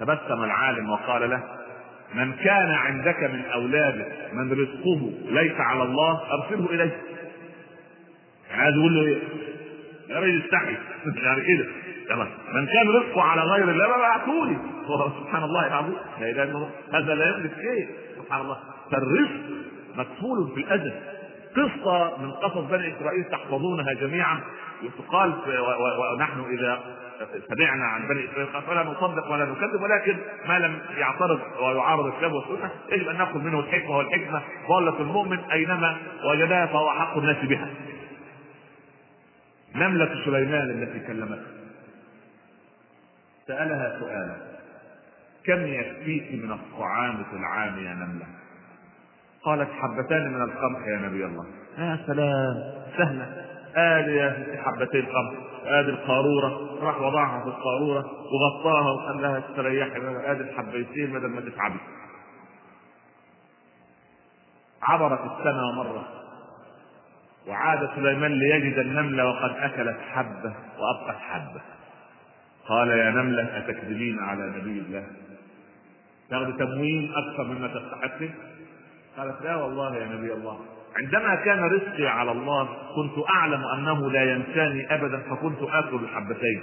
S2: تبسم العالم وقال له من كان عندك من اولادك من رزقه ليس على الله أرسله إليه. يعني عايز يقول له إيه؟ يا راجل استحي يعني كده. من كان رزقه على غير الله فابعثوا لي سبحان الله العظيم لا هذا لا يملك شيء. سبحان الله. فالرزق مكفول في الأزل. قصة من قصص بني إسرائيل تحفظونها جميعا. يقال ونحن إذا سمعنا عن بني إسرائيل فلا نصدق ولا نكذب ولكن ما لم يعترض ويعارض الكتاب والسنة يجب أن نأخذ منه الحكمة والحكمة. ضالة المؤمن أينما وجدها فهو أحق الناس بها. نملة سليمان التي كلمته. سألها سؤالا. كم يكفيك من الطعام في العام يا نملة قالت حبتان من القمح يا نبي الله. يا سلام. سهلة. قال يا حبتين قمح. ادي القارورة. راح وضعها في القارورة وغطاها وقال لها استريحي ادي الحبيتين بدل ما تتعبي. عبرت السنة ومرت وعاد سليمان ليجد النملة وقد أكلت حبة وأبقت حبة. قال يا نملة أتكذبين على نبي الله؟ تاخذ تموين أكثر مما تستحقه؟ قالت لا والله يا نبي الله. عندما كان رزقي على الله كنت أعلم أنه لا ينساني أبدا فكنت آكل الحبتين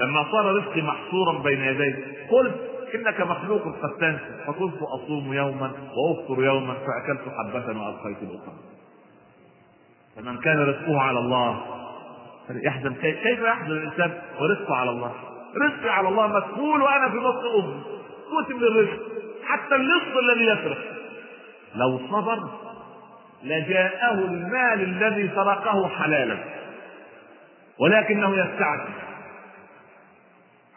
S2: لما صار رزقي محصورا بين يدي قلت إنك مخلوق قد تنسى فكنت أصوم يوما وأفطر يوما فأكلت حبة وأبقيت الأخرى فمن كان رزقه على الله يحزن كيف يحزن الإنسان ورزقه على الله؟ رزقي على الله مسؤول وأنا في بطن امي قوت من الرزق. حتى اللص الذي يسرق لو صبر لجاءه المال الذي سرقه حلالا. ولكنه يستعجل.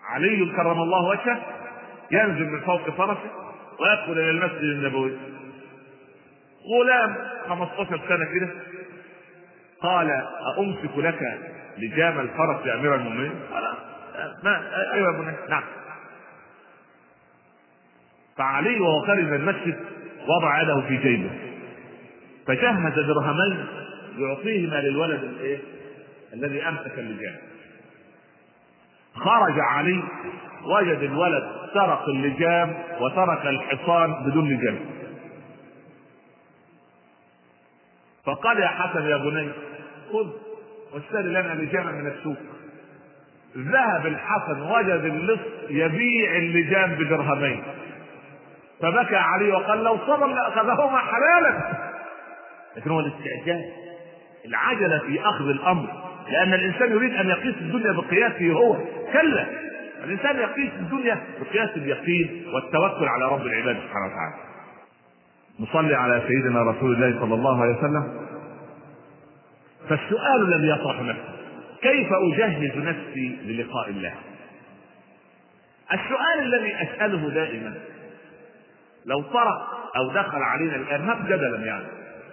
S2: علي كرم الله وجهه ينزل من فوق فرسه ويدخل إلى المسجد النبوي. غلام 15 سنة كده. قال أمسك لك لجام الفرس يا أمير المؤمنين؟ قال ما أيوة يا بني نعم فعلي وهو خارج المسجد وضع يده في جيبه فجهز درهمين يعطيهما للولد الإيه؟ الذي أمسك اللجام خرج علي وجد الولد سرق اللجام وترك الحصان بدون لجام فقال يا حسن يا بني خذ واشتري لنا لجاما من السوق. ذهب الحسن وجد اللص يبيع اللجام بدرهمين. فبكى عليه وقال لو صبر لأخذهما حلالا. لكن هو الاستعجال. العجلة في أخذ الأمر. لأن الإنسان يريد أن يقيس الدنيا بقياسه هو. كلا. الإنسان يقيس الدنيا بقياس اليقين والتوكل على رب العباد سبحانه وتعالى. نصلي على سيدنا رسول الله صلى الله عليه وسلم. فالسؤال الذي يطرح نفسه. كيف أجهز نفسي للقاء الله؟ السؤال الذي أسأله دائما لو طرق أو دخل علينا ما جدلا يعني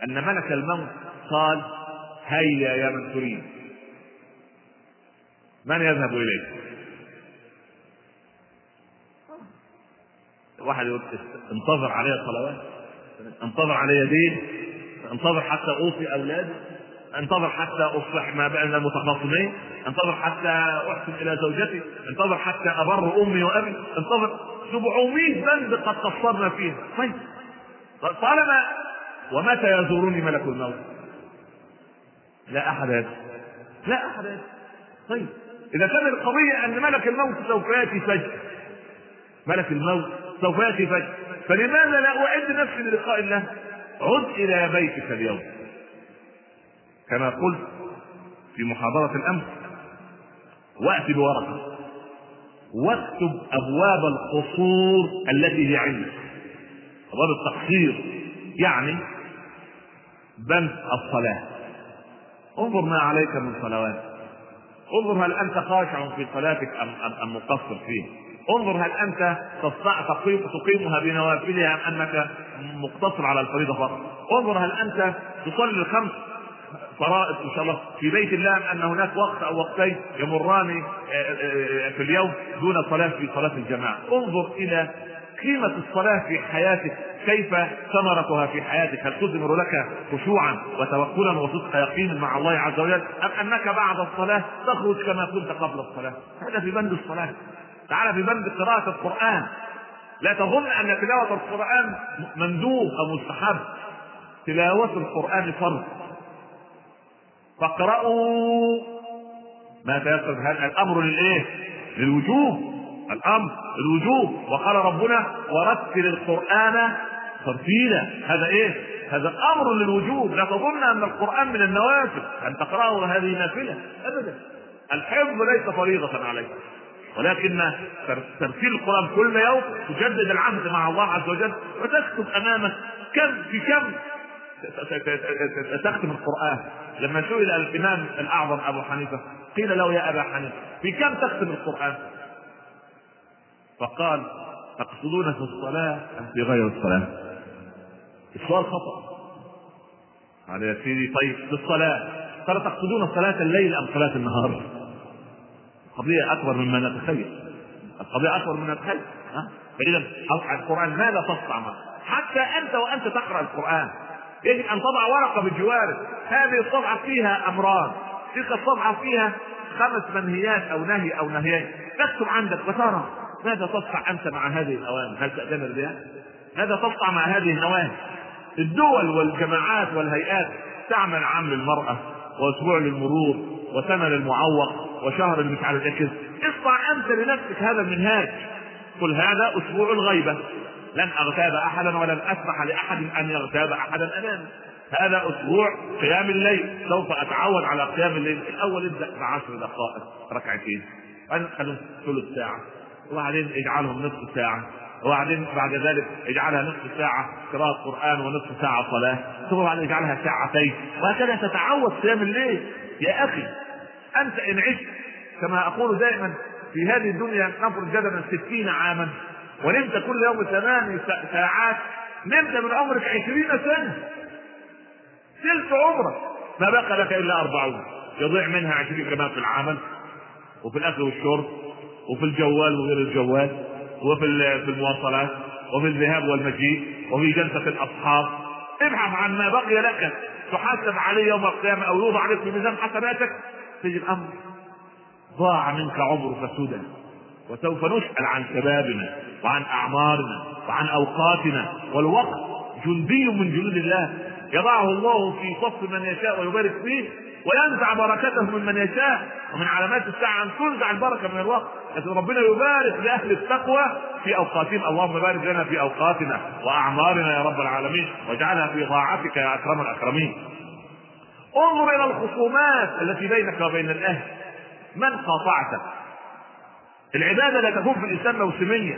S2: أن ملك الموت قال هيا يا من تريد. من يذهب إليه؟ واحد يقول انتظر علي الصلوات انتظر علي دين انتظر حتى اوصي أولادي. انتظر حتى اصلح ما بين المتخاصمين انتظر حتى أحسن إلى زوجتي انتظر حتى أبر أمي وأبي انتظر 700 بند قد قصرنا فيها طيب طالما ومتى يزورني ملك الموت؟ لا أحد يدري. لا أحد يدري. طيب إذا كان القضية أن ملك الموت سوف يأتي فجأة. ملك الموت سوف يأتي فجأة. فلماذا لا أعد نفسي للقاء الله؟ عد إلى بيتك اليوم. كما قلت في محاضرة الأمس وأتي بورقة. واكتب أبواب القصور التي هي عندك. أبواب التقصير يعني بند الصلاة. انظر ما عليك من صلوات. انظر هل أنت خاشع في صلاتك أم, أم, أم مقصر فيه. انظر هل أنت تستطيع تقيم تقيمها بنوافلها أم أنك مقتصر على الفريضة فقط. انظر هل أنت تصلي الخمس فرائض إن شاء الله. في بيت الله أن هناك وقت أو وقتين يمران في اليوم دون صلاة في صلاة الجماعة. انظر إلى قيمة الصلاة في حياتك. كيف ثمرتها في حياتك؟ هل تثمر لك خشوعا وتوكلا وصدق يقين مع الله عز وجل؟ أم أنك بعد الصلاة تخرج كما كنت قبل الصلاة؟ هذا في بند الصلاة. تعال في بند قراءة القرآن. لا تظن أن تلاوة القرآن مندوب أو مستحب. تلاوة القرآن فرض. فاقرأوا ما تيسر هذا الأمر للإيه؟ للوجوب. الأمر الوجوب وقال ربنا ورتل القرآن ترتيلا. هذا إيه؟ هذا أمر للوجوب. لا تظن أن القرآن من النوافل أن تقرأه هذه نافلة. أبدا. الحفظ ليس فريضة عليك. ولكن ترتيل القرآن كل يوم تجدد العهد مع الله عز وجل وتكتب أمامك كم في كم. تختم القرآن. لما سئل الإمام الأعظم أبو حنيفة قيل له يا أبا حنيفة في كم تختم القرآن؟ فقال تقصدون في الصلاة أم في غير الصلاة؟ السؤال خطأ قال يا سيدي طيب في الصلاة قال تقصدون صلاة الليل أم صلاة النهار؟ القضية أكبر مما نتخيل القضية أكبر مما نتخيل ها؟ فإذا القرآن ماذا تصنع؟ حتى أنت وأنت تقرأ القرآن يجب أن تضع ورقة بجوارك هذه الصفحه فيها امران تلك الصفحه فيها خمس منهيات أو نهي أو نهيين تكتب عندك وترى ماذا تصنع أنت مع هذه الاوامر؟ هل تأتمر بها؟ ماذا تصنع مع هذه النواهي؟ الدول والجماعات والهيئات تعمل عام للمرأة وأسبوع للمرور وسنة للمعوق وشهر مش عارف اصنع أنت لنفسك هذا المنهاج قل هذا أسبوع الغيبة لن أغتاب أحدا ولن أسمح لأحد أن يغتاب أحدا امامي هذا أسبوع قيام الليل. سوف أتعود على قيام الليل الأول ابدا بعشر دقائق. ركعتين. بعدين خليهم ثلث ساعه وبعدين اجعلهم نصف ساعة. وبعدين بعد ذلك اجعلها نصف ساعة قراءة قرآن ونصف ساعة صلاة. ثم بعد اجعلها ساعتين. وهكذا تتعود قيام الليل. يا أخي أنت إن عشت كما أقول دائما في هذه الدنيا نفرض جدلا ستين عاما. ونمت كل يوم ثمان ساعات نمت من عمرك عشرين سنة. تلك عمرك. ما بقى لك إلا أربعون يضيع منها عشرين كمان في العمل وفي الأكل والشرب وفي الجوال وغير الجوال وفي في المواصلات وفي الذهاب والمجيء وفي جلسة الأصحاب. ابحث عن ما بقي لك. تحاسب عليه يوم القيامة أو يوضع عليك في ميزان حسناتك. تجد الأمر ضاع منك عمر فسدى وسوف نسأل عن شبابنا وعن أعمارنا وعن أوقاتنا والوقت جندي من جنود الله. يضعه الله في صف من يشاء ويبارك فيه وينزع بركته من من يشاء. ومن علامات الساعة أن تنزع البركة من الوقت. لكن ربنا يبارك لأهل التقوى في أوقاتهم. اللهم بارك لنا في أوقاتنا وأعمارنا يا رب العالمين. واجعلها في طاعتك يا أكرم الأكرمين. انظر إلى الخصومات التي بينك وبين الأهل. من قاطعتك؟ العبادة لا تكون في الإسلام موسمية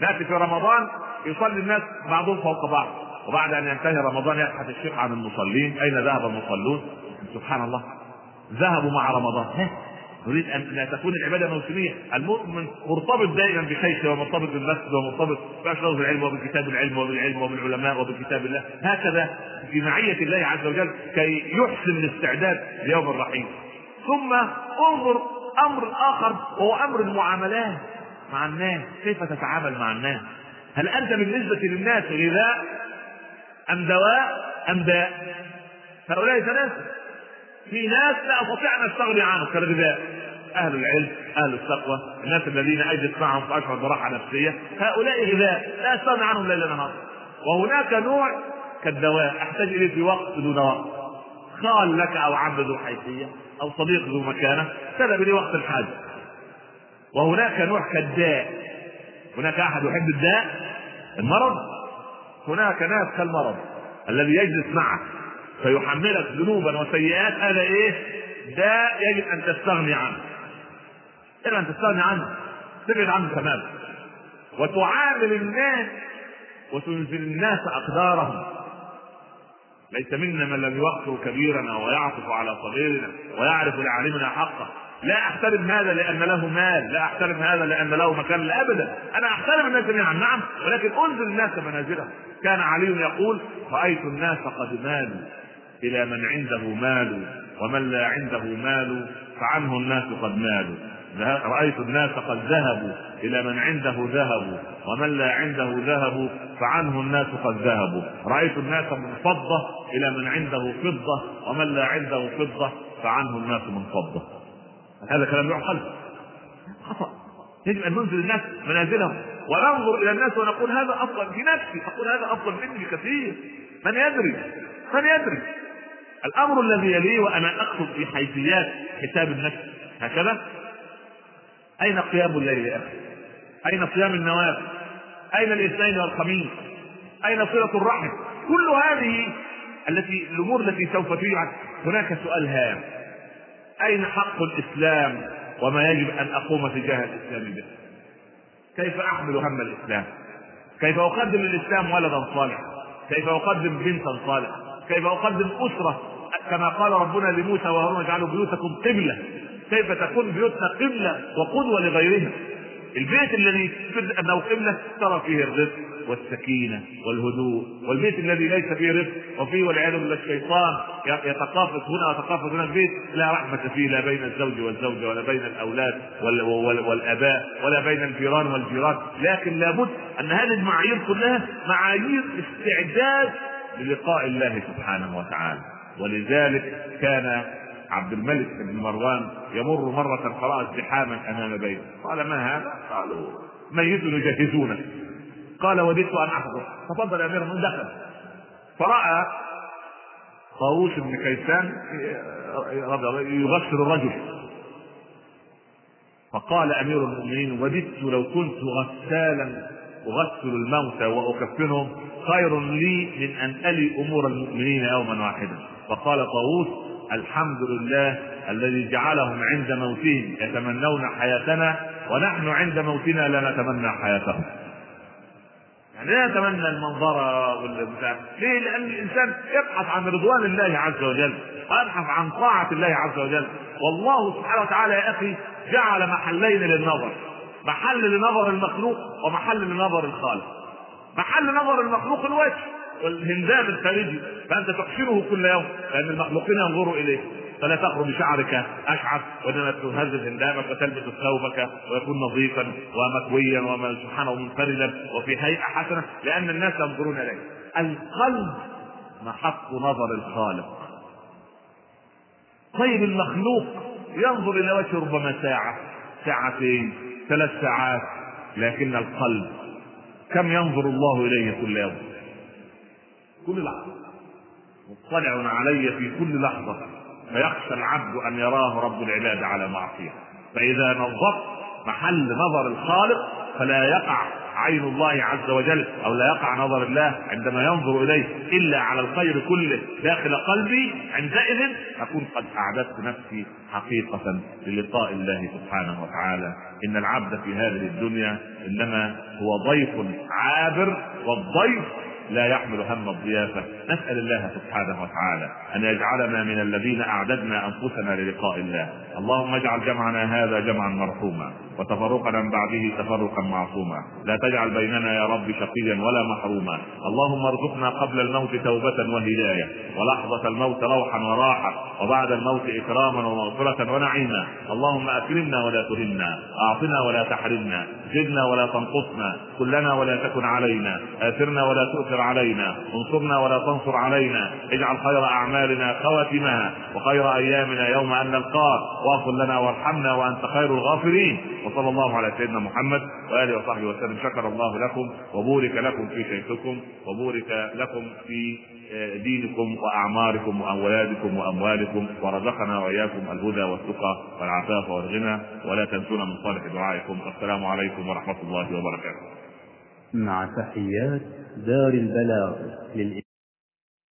S2: نأتي في رمضان يصلي الناس بعضهم فوق بعض وبعد أن ينتهي رمضان يبحث الشيخ عن المصلين أين ذهب المصلون؟ سبحان الله ذهبوا مع رمضان. نريد ان لا تكون العبادة موسمية، المؤمن مرتبط دائما بشيخه ومرتبط بالمسجد ومرتبط باشرف العلم وبكتاب العلم وبالعلم وبالعلماء وبكتاب الله، هكذا في معية الله عز وجل كي يحسن الاستعداد ليوم الرحيل. ثم انظر أمر آخر وهو أمر المعاملات مع الناس، كيف تتعامل مع الناس؟ هل أنت بالنسبة للناس غذاء أم دواء أم داء؟ هؤلاء ثلاثة في ناس لا أستطيع أن أستغني عنهم كالغذاء. أهل العلم أهل التقوى الناس الذين اجلس معهم فأشعر براحة نفسية. هؤلاء غذاء لا أستغني عنهم ليل نهار وهناك نوع كالدواء أحتاج إليه في وقت دون وقت خال لك أو عبد ذو حيثية أو صديق ذو مكانة سلب لي وقت الحاجة وهناك نوع كالداء هناك أحد يحب الداء المرض هناك ناس كالمرض الذي يجلس معك فيحملك ذنوبا وسيئات هذا إيه؟ ده يجب أن تستغني عنه. يجب أن تستغني عنه. تبعد عنه تماما. وتعامل الناس وتنزل الناس أقدارهم. ليس منا من لم يوقر كبيرنا ويعطف على صغيرنا ويعرف لعالمنا حقه. لا أحترم هذا لأن له مال، لا أحترم هذا لأن له مكان لا ابدا، أنا أحترم الناس جميعا نعم ولكن أنزل الناس منازلهم. كان علي يقول: رأيت الناس قد مالوا إلى من عنده مال ومن لا عنده مال فعنه الناس قد مالوا رأيت الناس قد ذهبوا إلى من عنده ذهب ومن لا عنده ذهب فعنه الناس قد ذهبوا. رأيت الناس من فضة إلى من عنده فضة ومن لا عنده فضة فعنه الناس من فضة. هذا كلام يعقل خطأ. يجب أن ننزل الناس منازلهم وننظر إلى الناس ونقول هذا أفضل في نفسي أقول هذا أفضل مني بكثير. من يدري؟ من يدري؟ الأمر الذي يليه وأنا أقصد في حيثيات حساب النفس. هكذا؟ أين قيام الليل يا أخي؟ أين صيام النوافل؟ أين الإثنين والخميس؟ أين صلة الرحم؟ كل هذه التي الأمور التي سوف تجعل هناك سؤال هام. أين حق الإسلام وما يجب أن أقوم تجاه الإسلام به؟ كيف أحمل هم الإسلام؟ كيف أقدم للاسلام ولدا صالحا؟ كيف أقدم بنتا صالحه كيف أقدم أسرة؟ كما قال ربنا لموسى وهارون اجعلوا بيوتكم قبلة. كيف تكون بيوتنا قبله وقدوة لغيرها. البيت الذي تجد انه قبله ترى فيه الرزق والسكينة والهدوء. والبيت الذي ليس فيه رزق وفيه والعياذ بالله الشيطان يتقافز هنا ويتقافز هنا. البيت لا رحمة فيه لا بين الزوج والزوجة ولا بين الأولاد والأباء ولا بين الجيران والجيران. لكن لابد أن هذه المعايير كلها معايير استعداد للقاء الله سبحانه وتعالى. ولذلك كان عبد الملك بن مروان يمر مرة فرأى ازدحاما أمام بيته. قال ما هذا؟ قالوا ميت يجهزونه. قال وددت أن أحضر. تفضل يا أمير دخل. فرأى طاووس بن كيسان يغسل الرجل. فقال أمير المؤمنين وددت لو كنت غسالا أغسل الموتى وأكفنهم خير لي من أن ألي أمور المؤمنين يوما واحدا. فقال طاووس الحمد لله الذي جعلهم عند موتهم يتمنون حياتنا ونحن عند موتنا لا نتمنى حياتهم. يعني لا نتمنى المنظرة والبتاع ليه؟ لأن الإنسان يبحث عن رضوان الله عز وجل ويبحث عن طاعة الله عز وجل. والله سبحانه وتعالى يا أخي جعل محلين للنظر. محل لنظر المخلوق ومحل لنظر الخالق. محل نظر المخلوق الوجه. والهندام الخارجي فأنت تحسنه كل يوم لأن المخلوقين ينظروا اليه فلا تخرج بشعرك أشعث وانما تهذب هندامك وتلبس ثوبك ويكون نظيفا ومكويا وسبحانه منفردا وفي هيئة حسنة لأن الناس ينظرون اليه القلب محط نظر الخالق. طيب المخلوق ينظر إلى وجه ربما ساعة ساعتين ثلاث ساعات لكن القلب كم ينظر الله إليه كل يوم؟ كل لحظة. مطلع علي في كل لحظة. فيخشى العبد أن يراه رب العباد على معصية. فإذا نظرت محل نظر الخالق فلا يقع عين الله عز وجل أو لا يقع نظر الله عندما ينظر إليه إلا على الخير كله داخل قلبي عندئذ أكون قد أعددت نفسي حقيقة للقاء الله سبحانه وتعالى. إن العبد في هذه الدنيا إنما هو ضيف عابر والضيف لا يحمل هم الضيافة. نسأل الله سبحانه وتعالى أن يجعلنا من الذين أعددنا أنفسنا للقاء الله. اللهم اجعل جمعنا هذا جمعا مرحوما. وتفرقنا من بعده تفرقا معصوما. لا تجعل بيننا يا رب شقيا ولا محروما. اللهم ارزقنا قبل الموت توبة وهداية ولحظة الموت روحا وراحة وبعد الموت إكراما ومغفرة ونعيما. اللهم أكرمنا ولا تهنا أعطنا ولا تحرمنا زدنا ولا تنقصنا كلنا ولا تكن علينا آثرنا ولا تؤثر علينا انصرنا ولا تنصر علينا. اجعل خير أعمالنا خواتمها وخير أيامنا يوم أن نلقاك واغفر لنا وارحمنا وأنت خير الغافرين. وصلى الله على سيدنا محمد وآله وصحبه وسلم. شكر الله لكم وبورك لكم في شيخكم وبورك لكم في دينكم وأعماركم وأولادكم وأموالكم. ورزقنا وإياكم الهدى والتقى والعفاف والغنى. ولا تنسونا من صالح دعائكم. والسلام عليكم ورحمة الله وبركاته.
S1: مع تحيات دار البلاغ للإ...